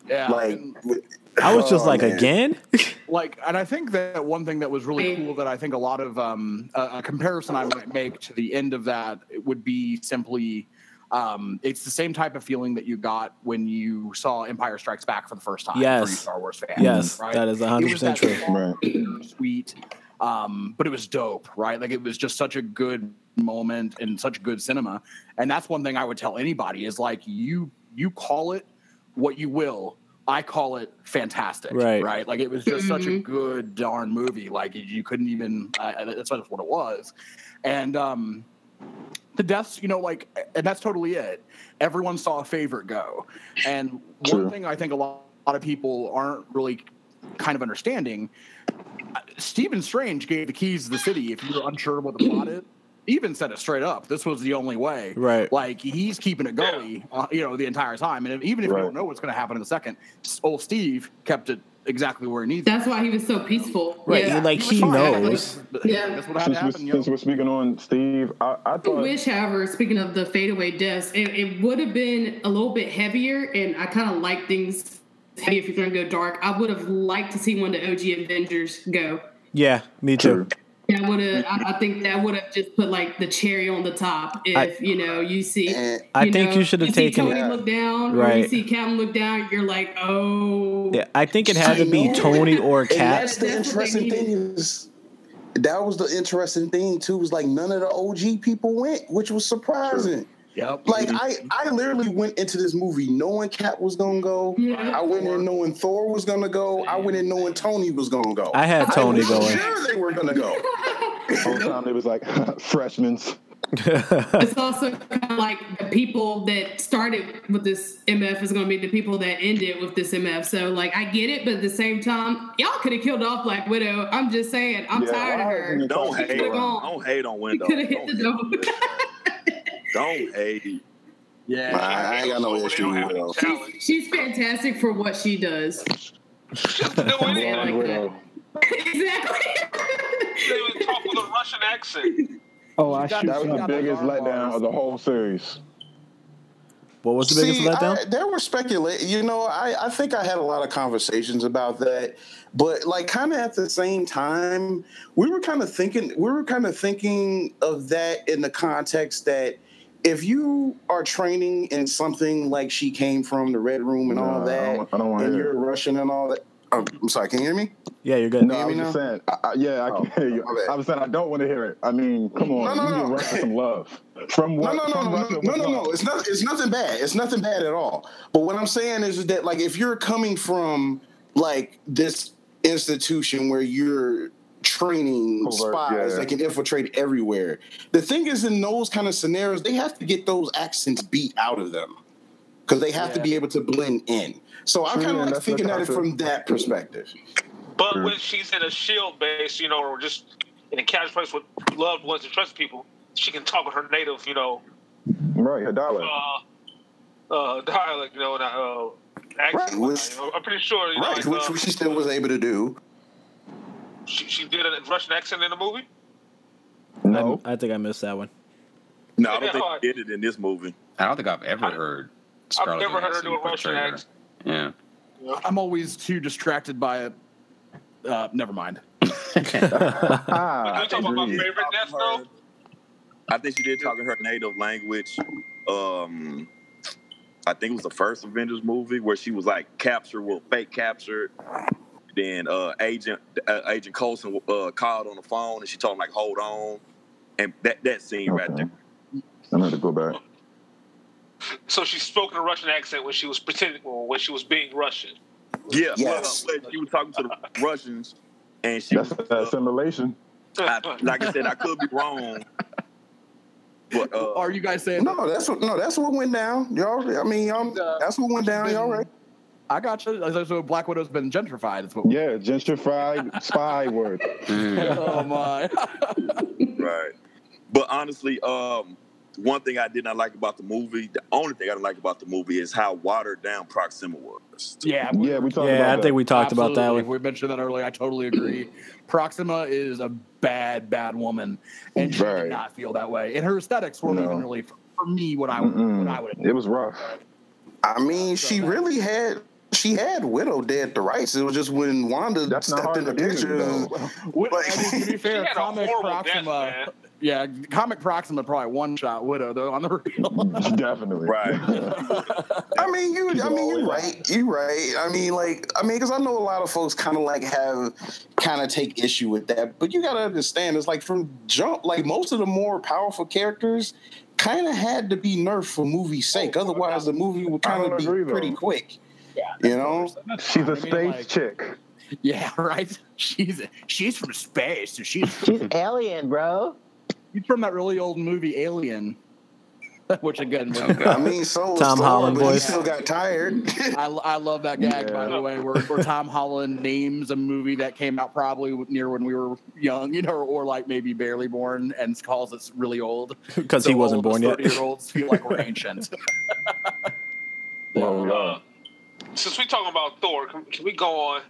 yeah, Like and, with- I was just oh, like, man. again? *laughs* like, and I think that one thing that was really cool that I think a lot of um, a, a comparison I might make to the end of that would be simply. Um, it's the same type of feeling that you got when you saw Empire Strikes Back for the first time. Yes. Star Wars fans. yes, right? that is It 100 was percent true. Right. sweet, um, but it was dope, right? Like it was just such a good moment and such good cinema. And that's one thing I would tell anybody is like you you call it what you will. I call it fantastic, Right. Right? Like it was just such a Mhm. good darn movie. Like you couldn't even. Uh, that's just what it was. And um, the deaths, you know, like, and that's totally it. Everyone saw a favorite go, and True. one thing I think a lot, a lot of people aren't really kind of understanding. uh, Stephen Strange gave the keys to the city. If you're unsure what the plot is, he even said it straight up. This was the only way. Right. Like he's keeping it going, uh, you know, the entire time. And if, even if Right. you don't know what's going to happen in a second, old Steve kept it exactly where he needs. it. That's why he was so peaceful. Right, Yeah. like was he knows. Yeah. That's what had Since to we're, since we're speaking on Steve, I, I I wish, however, speaking of the fadeaway deaths, it, it would have been a little bit heavier, and I kind of like things heavy if you're going to go dark. I would have liked to see one of the OG Avengers go. Yeah, me too. That would have. I, I think that would have just put like the cherry on the top. If I- you know you see, eh, And I you think know, you should have see taken- Tony look down, or you Right. see Captain look down. You're like, oh, Yeah, I think it had to be. Tony *laughs* or And Cap. that's the That's what they interesting thing is that was the interesting thing too. Was like none of the OG people went, which was surprising. Yep. Like I, I literally went into this movie knowing Cap was gonna go. Yeah. I went in knowing Thor was gonna go. I went in knowing Tony was gonna go. I had Tony was going. Sure, they were gonna go. *laughs* whole time it was like *laughs* freshmen. *laughs* it's also kind of like the people that started with this MF is going to be the people that ended with this MF. So, like, I get it, but at the same time, y'all could have killed off Black Widow. I'm just saying, I'm Yeah, tired of her. Don't hate. could've. Don't hate on She Window. could have hit the Don't, door. Don't hate. Yeah. I, I ain't got no issue with it. though. she's, she's fantastic for what she does. She doesn't know anything. Like Widow. exactly. She *laughs* didn't talk with a Russian accent. Oh, I got- shoot That was the biggest those letdown of the whole series. what was the biggest See, letdown? I, there were speculating. You know, I, I think I had a lot of conversations about that, but like kind of at the same time, we were kind of thinking. We were kind of thinking of that in the context that if you are training in something like she came from the Red Room and No, all I that, don't- I don't wanna and hear you're it. Russian and all that. Oh, I'm sorry. Can you hear me? yeah, you're good. No, I hear was just saying. I, I, yeah, I Oh, can hear you. I was saying I don't want to hear it. I mean, come on, No, no, you no. need Russia some love from No, what? no, no, from no, no, Russia, no, no, no. It's not. It's nothing bad. It's nothing bad at all. But what I'm saying is that, like, if you're coming from like this institution where you're training Covert, spies yeah. that can infiltrate everywhere, the thing is, in those kind of scenarios, they have to get those accents beat out of them because they have to be able to blend in. So I'm kind of and like thinking at it from that perspective. But when she's in a shield base, you know, or just in a cash place with loved ones and trust people, she can talk with her native, you know, Right, Hadala. uh, uh, *laughs* dialect, you know, and uh, accent. Right, which- You know, I'm pretty sure, you know, Right, like, uh, which she still was able to do. She, she did a Russian accent in the movie. No, I, I think I missed that one. No, I don't think Yeah. he did it in this movie. I don't think I've ever heard. Scarlett I've never heard her do a Russian accent. Yeah. I'm always too distracted by it. Uh, never mind. *laughs* *laughs* Can we about my favorite death though? I think she did talk in her native language. Um, I think it was the first Avengers movie where she was like captured, well, fake captured. Then uh, Agent uh, Agent Coulson uh, called on the phone and she told him like, "Hold on," and that that scene right there. I'm gonna go back. So she spoke in a Russian accent when she was pretending, well, when she was being Russian. Yeah, Yes. well, she was talking to the *laughs* Russians, and she That's was, uh, assimilation. I, like I said, I could be wrong, but uh, Are you guys saying? No, that's what. No, that's what went down. Y'all. I mean, y'all, Uh, that's what went down. Y'all right? I got you. So Black Widow's been gentrified. That's what. Yeah, gentrified *laughs* spy word. Mm. *laughs* Oh my. *laughs* Right. But honestly, um, one thing I did not like about the movie, the only thing I didn't like about the movie is how watered down Proxima was. yeah. Yeah, we talked yeah, about I that. think we talked about that We mentioned that earlier. I totally agree. *clears throat* Proxima is a bad, bad woman, and she Right. did not feel that way. And her aesthetics weren't No. even really for, for me what I would, what I would. It was rough. I mean, she really had. She had Widow dead to rights. It was just when Wanda That's stepped in the to do, picture. *laughs* Like- I mean, to be *laughs* fair, She had a comic horrible death, Proxima. yeah, comic Proxima probably one shot Widow though on the real. *laughs* Definitely. Right. I mean, you. I mean, you're right. You're right. I mean, like, I mean, because I know a lot of folks kind of like have kind of take issue with that, but you got to understand, it's like from jump, like most of the more powerful characters kind of had to be nerfed for movie's sake. Oh, Otherwise, the movie would kind of be agree, pretty quick. Yeah, You know? She's a I mean, space like- chick. yeah, *laughs* right. She's she's from space, so she's *laughs* She's alien, bro. she's from that really old movie Alien, *laughs* which again, was- I mean, so Tom Thor, Holland but he voice. still got tired. I, I love that gag by the way, where, where Tom Holland names a movie that came out probably near when we were young, you know, or like maybe barely born, and calls it really old Because he wasn't all born yet. us Thirty-year-olds feel like we're ancient. Oh, Uh, since we talking about Thor, can, can we go on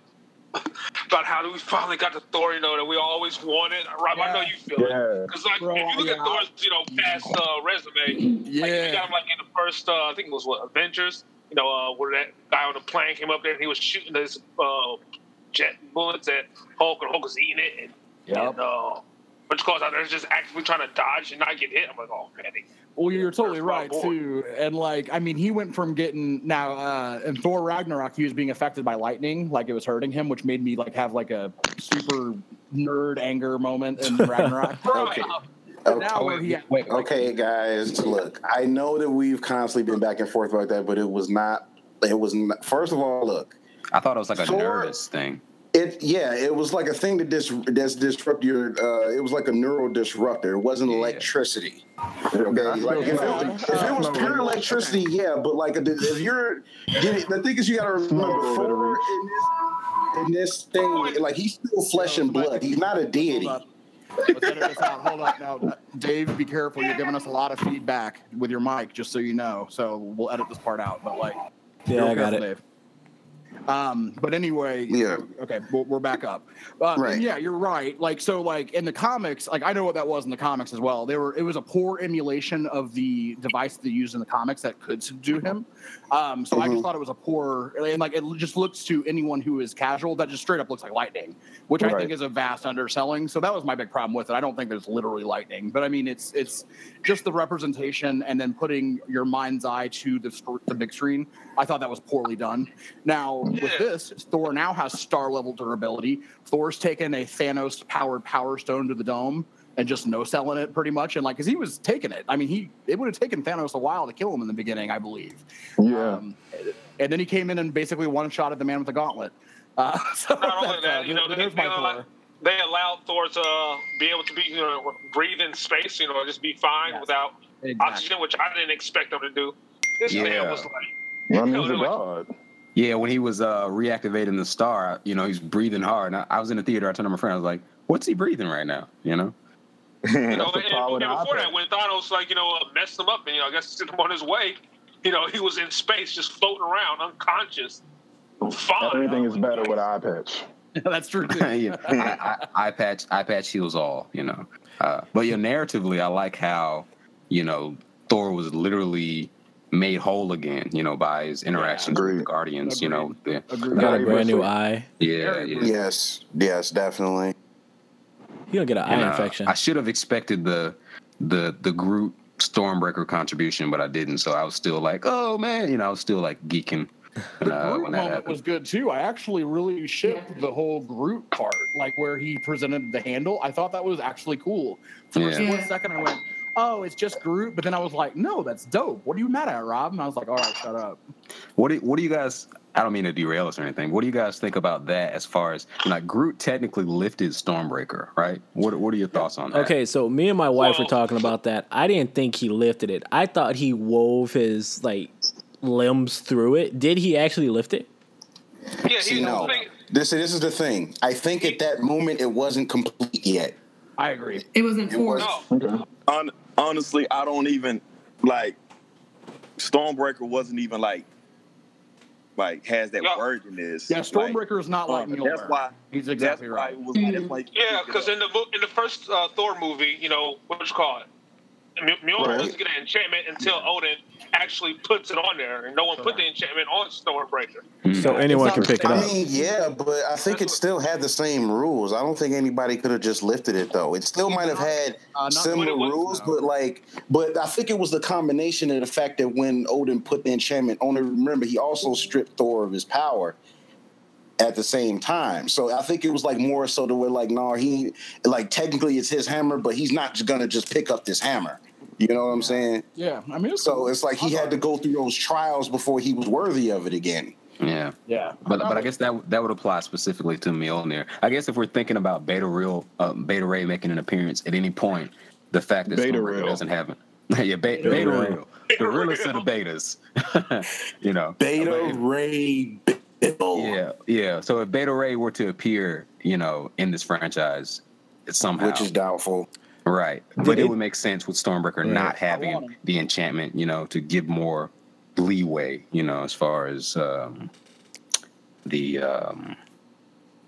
*laughs* about how we finally got the Thor, you know, that we always wanted? Rob, I know you feel it. Yeah. Because like, Bro, if you look yeah. at Thor's, you know, past uh, resume, like, you yeah, got him like in the first, uh, I think it was what Avengers. You know, uh, where that guy on the plane came up there and he was shooting his uh, jet bullets at Hulk, and Hulk was eating it, and, Yep. and uh, which calls out there just actively trying to dodge and not get hit. I'm like, oh man, he- Well, you're totally First of all, right boy. too. And like, I mean, he went from getting now uh, in Thor Ragnarok, he was being affected by lightning, like it was hurting him, which made me like have like a super nerd anger moment in *laughs* Ragnarok. Okay. But now where he, wait, Okay, guys, look, I know that we've constantly been back and forth about that, but it was not. It was not. First of all, look, I thought it was like a Thor- nervous thing. It yeah, it was like a thing that dis that's disrupt your. Uh, it was like a neural disruptor. It wasn't electricity. Okay, like if it, was, if it was pure electricity, yeah, but like if you're, getting, the thing is, you got to remember Thor in this, in this thing, like he's still flesh and blood. He's not a deity. Let's edit this out. Hold on now, uh, Dave. Be careful. You're giving us a lot of feedback with your mic, just so you know. So we'll edit this part out. But like, Yeah, I got it. Dave. Um, but anyway, Yeah. Okay, we're, we're back up. Uh, Right. Yeah, you're right. Like so, like in the comics, like I know what that was in the comics as well. They were it was a poor emulation of the device they used in the comics that could subdue him. Um, so I just Mhm. thought it was a poor and like it just looks to anyone who is casual that just straight up looks like lightning, which I think is a vast underselling. So that was my big problem with it. I don't think there's literally lightning, but I mean it's it's just the representation and then putting your mind's eye to the the big screen. I thought that was poorly done. Now with this, Thor now has star level durability. Thor's taken a Thanos powered Power Stone to the dome and just no selling it pretty much, and like because he was taking it. I mean, he it would have taken Thanos a while to kill him in the beginning, I believe. Yeah. Um, and then he came in and basically one shot at the man with the gauntlet. Uh, *laughs* so Not only that, uh, you know, they, there's they, my allow- they allowed Thor to be able to be, you know, breathe in space, you know, just be fine Yes. without Exactly. oxygen, which I didn't expect him to do. This Yeah. man was like, I mean, he's a like- god. Yeah, when he was uh, reactivating the star, you know, he's breathing hard. And I, I was in the theater. I turned to my friend. I was like, "What's he breathing right now?" You know. You know, That's and, and before that, iPad. when Thanos, like, you know, uh, messed him up and, you know, I guess sent him on his way, you know, he was in space just floating around, unconscious. Fine. Everything is better with eye patch. *laughs* that's true. Too. *laughs* yeah, *laughs* I, I, eye patch, eye patch heals all. You know, uh, but yeah, narratively, I like how you know Thor was literally made whole again. You know, by his interactions with the Guardians. You know, the, Got a brand new eye. yeah, yeah. Yes, yes, definitely. You don't get an eye And, uh, infection. I should have expected the the the Groot Stormbreaker contribution, but I didn't. So I was still like, oh man, you know, I was still like geeking The uh, Groot that moment happened. was good too. I actually really shipped the whole Groot part, like where he presented the handle. I thought that was actually cool. For Yeah. a split Yeah. second, I went, "Oh, it's just Groot," but then I was like, "No, that's dope. What are you mad at, Rob?" And I was like, "All right, shut up." What do, what do you guys? I don't mean to derail us or anything. What do you guys think about that? As far as you know, like Groot technically lifted Stormbreaker, right? What What are your thoughts on that? Okay, so me and my wife were talking about that. I didn't think he lifted it. I thought he wove his like limbs through it. Did he actually lift it? Yeah, See, he no, this is this is the thing. I think at that moment it wasn't complete yet. I agree. It wasn't It forced. No, Okay. Hon- honestly, I don't even like Stormbreaker wasn't even like like has that Yeah. wordiness. Yeah, Like, Stormbreaker is not like um, Mjolnir. that's why He's exactly why right. it was that's why Yeah, because in the mo- in the first uh, Thor movie, you know what you call it, M- Mjolnir Right. doesn't get an enchantment until Odin actually puts it on there, and no one put the enchantment on Stormbreaker. So anyone can pick it I up. mean, yeah, but I think it still had the same rules. I don't think anybody could have just lifted it though. It still might have had Uh, similar was- rules, no. but like, but I think it was the combination of the fact that when Odin put the enchantment on it, remember he also stripped Thor of his power at the same time. So I think it was like more so to where like, no, he like technically it's his hammer, but he's not just gonna just pick up this hammer. You know what I'm saying? Yeah, I mean, it's So it's like he had to go through those trials before he was worthy of it again. Yeah. Yeah, But but I guess that that would apply specifically to Mjolnir. I guess if we're thinking about Beta Real, uh, Beta Ray making an appearance at any point, the fact that Beta Stormbreaker Real. doesn't have it. *laughs* yeah, Beta, Beta Beta Real. Real, the realest set of betas. *laughs* you know. Beta But- Ray Bill. *laughs* Yeah, yeah. So if Beta Ray were to appear, you know, in this franchise somehow, Which is doubtful. right, Did but it, it- would make sense with Stormbreaker Right. not having the enchantment, you know, to give more leeway, you know, as far as um, the um,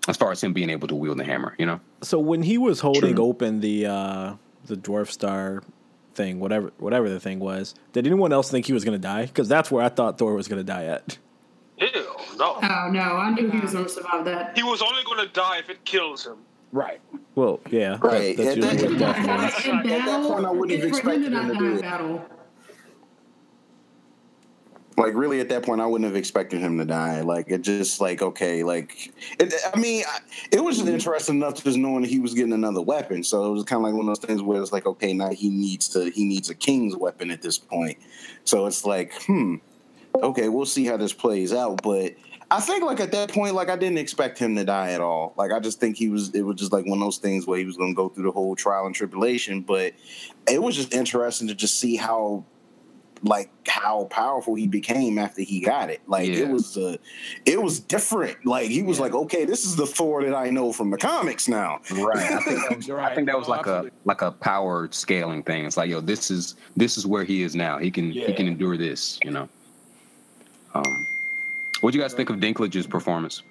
as far as him being able to wield the hammer, you know. So when he was holding True. open the uh the dwarf star thing, whatever whatever the thing was, did anyone else think he was gonna die? Because that's where I thought Thor was gonna die at. Ew, no. Oh no, I knew he was going to survive that. He was only going to die if it kills him. right. Well, yeah, that- Right. that's At that- usually what death means. At that point, I wouldn't have it's for him to expected him to die do it. battle. Like really, at that point, I wouldn't have expected him to die. Like it just like okay, like it, I mean, I- it was just interesting enough just knowing he was getting another weapon. So it was kind of like one of those things where it's like okay, now he needs to he needs a king's weapon at this point. So it's like hmm. okay, we'll see how this plays out. But I think like at that point, like I didn't expect him to die at all. Like I just think he was it was just like one of those things where he was gonna go through the whole trial and tribulation. But it was just interesting to just see how like how powerful he became after he got it. Like Yeah. it was uh it was different. Like he was like, okay, this is the Thor that I know from the comics now. Right. I think that *laughs* was, You're I think that was No, like a like a power scaling thing. It's like, yo, this is this is where he is now. He can he can endure this, you know. Um what do you guys think of Dinklage's performance?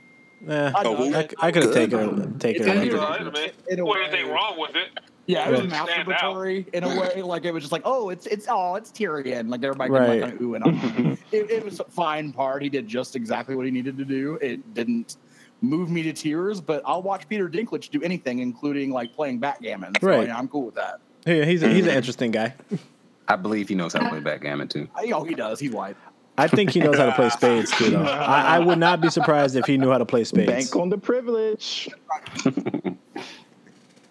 Eh, I Oh, dug I, it. I could have Good. taken taken It's it. He's Yeah. all right, man. In a Well, way- anything wrong with it? Yeah, it was Stand masturbatory in a way. Like it was just like, oh, it's it's oh, it's Tyrion. Like everybody Right. right. like ooh and ah. *laughs* it, it was a fine part. He did just exactly what he needed to do. It didn't move me to tears, but I'll watch Peter Dinklage do anything, including like playing backgammon. So, Right. yeah, I'm cool with that. Yeah, he's a, he's an *laughs* interesting guy. I believe he knows how to play backgammon too. I, oh, he does. He's white. I think he knows how to play spades too, though. *laughs* I, I would not be surprised if he knew how to play spades. Bank on the privilege. *laughs*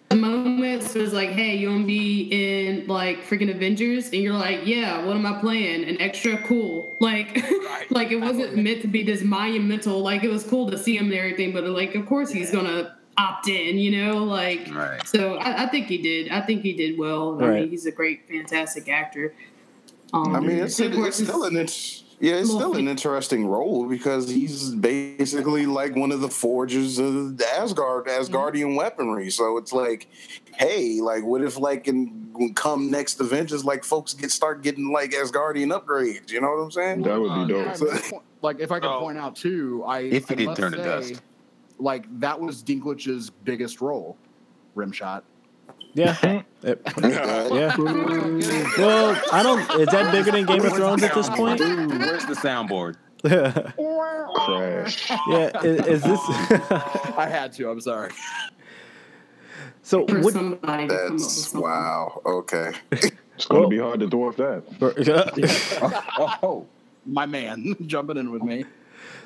The moments was like, hey, you want to be in like freaking Avengers? And you're like, yeah, what am I playing? An extra cool. Like, *laughs* like it wasn't meant to be this monumental, like it was cool to see him and everything, but like, of course he's going to opt in, you know? Like, Right. so I, I think he did. I think he did well. I Right. mean, he's a great, fantastic actor. Um, I mean, it's, of course, it's still an int- yeah, it's still an interesting role because he's basically like one of the forgers of the Asgard, mm-hmm. Asgardian weaponry. So it's like, hey, like, what if like in come next Avengers, like folks get start getting like Asgardian upgrades? You know what I'm saying? That would be oh, Yeah, dope. I mean, like if I could Oh. point out too, I If he didn't must turn to dust. Like that was Dinklage's biggest role, rim shot. Yeah. *laughs* It- yeah. Well, I don't. Is that bigger than Game of Thrones at this point? Dude, where's the soundboard? yeah. Trash. Is, is this? *laughs* I had to. I'm sorry. so for what? somebody to come up with That's wow. Okay. *laughs* It's going to be hard to dwarf that. Oh, My man jumping in with me.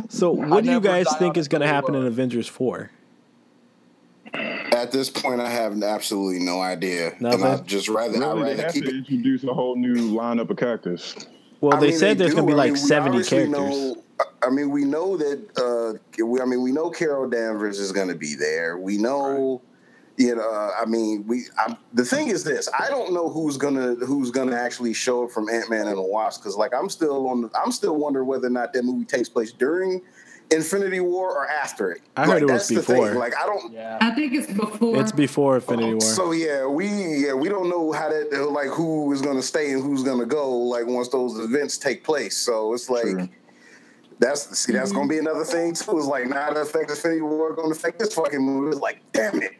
So what do you guys think is going to happen in. Avengers Four? At this point, I have absolutely no idea, and I'd just rather I Really, they rather have keep to it. introduce a whole new lineup of characters. Well, I they mean, said there's do. going to be I like mean, 70 characters. Know, I mean, we know that. Uh, we, I mean, we know Carol Danvers is going to be there. We know, you know. uh, I mean, we. i the thing is this: I don't know who's gonna who's gonna actually show up from Ant Man and the Wasp because, like, I'm still on. The, I'm still wondering whether or not that movie takes place during Infinity War or after it. I heard it was before. Like, I don't. Yeah. I think it's before. It's before Infinity War. So yeah, we yeah we don't know how that like who is going to stay and who's going to go like once those events take place. So it's like True. that's see that's going to be another thing too. It's like not that affects Infinity War going to affect this fucking movie. It's like damn it.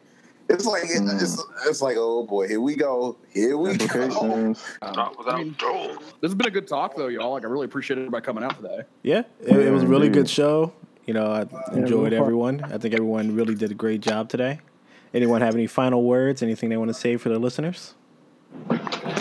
It's like it, it's, it's like oh boy, here we go, here we go. Implications. *laughs* Talk without I mean, Joel. This has been a good talk though, y'all. Like I really appreciate everybody coming out today. Yeah, it, it was a really good show. You know, I enjoyed everyone. I think everyone really did a great job today. Anyone have any final words? Anything they want to say for the listeners?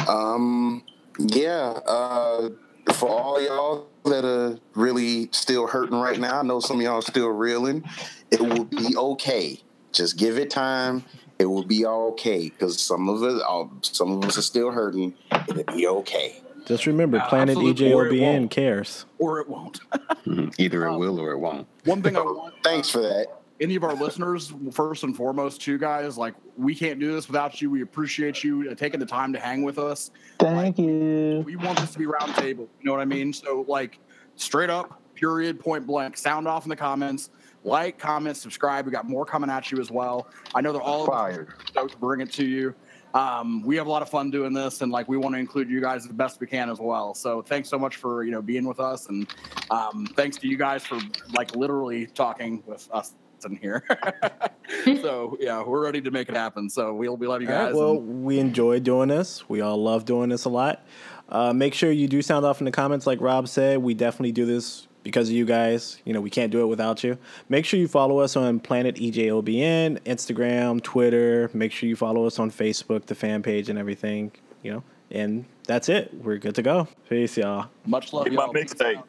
Um, yeah. Uh, for all y'all that are really still hurting right now, I know some of y'all are still reeling. It will be okay. Just give it time. It will be okay because some of us, uh, some of us are still hurting. It'll be okay. Just remember, Yeah, Planet absolutely, or it EJOBN cares. Or it won't. *laughs* Mhm. Either it will or it won't. One thing I *laughs* want Thanks for that. any of our listeners, first and foremost, too, guys, like we can't do this without you. We appreciate you uh, taking the time to hang with us. Thank you. We want this to be roundtable. You know what I mean? So, like, straight up, period, point blank. Sound off in the comments. Like, comment, subscribe. We got more coming at you as well. I know they're all Fired. stoked to bring it to you. Um, we have a lot of fun doing this, and like we want to include you guys the best we can as well. So thanks so much for you know being with us, and um, thanks to you guys for like literally talking with us in here. *laughs* so yeah, we're ready to make it happen. So we'll we love you All right, guys. well, and- we enjoy doing this. We all love doing this a lot. Uh, make sure you do sound off in the comments, like Rob said. We definitely do this because of you guys. You know, we can't do it without you. Make sure you follow us on Planet EJOBN, Instagram, Twitter. Make sure you follow us on Facebook, the fan page, and everything. You know, and that's it. We're good to go. Peace, y'all. much love. Get my y'all. mixtape.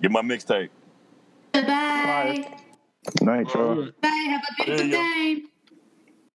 Get my mixtape. Bye. Bye. Night, y'all. Bye. Have a beautiful day.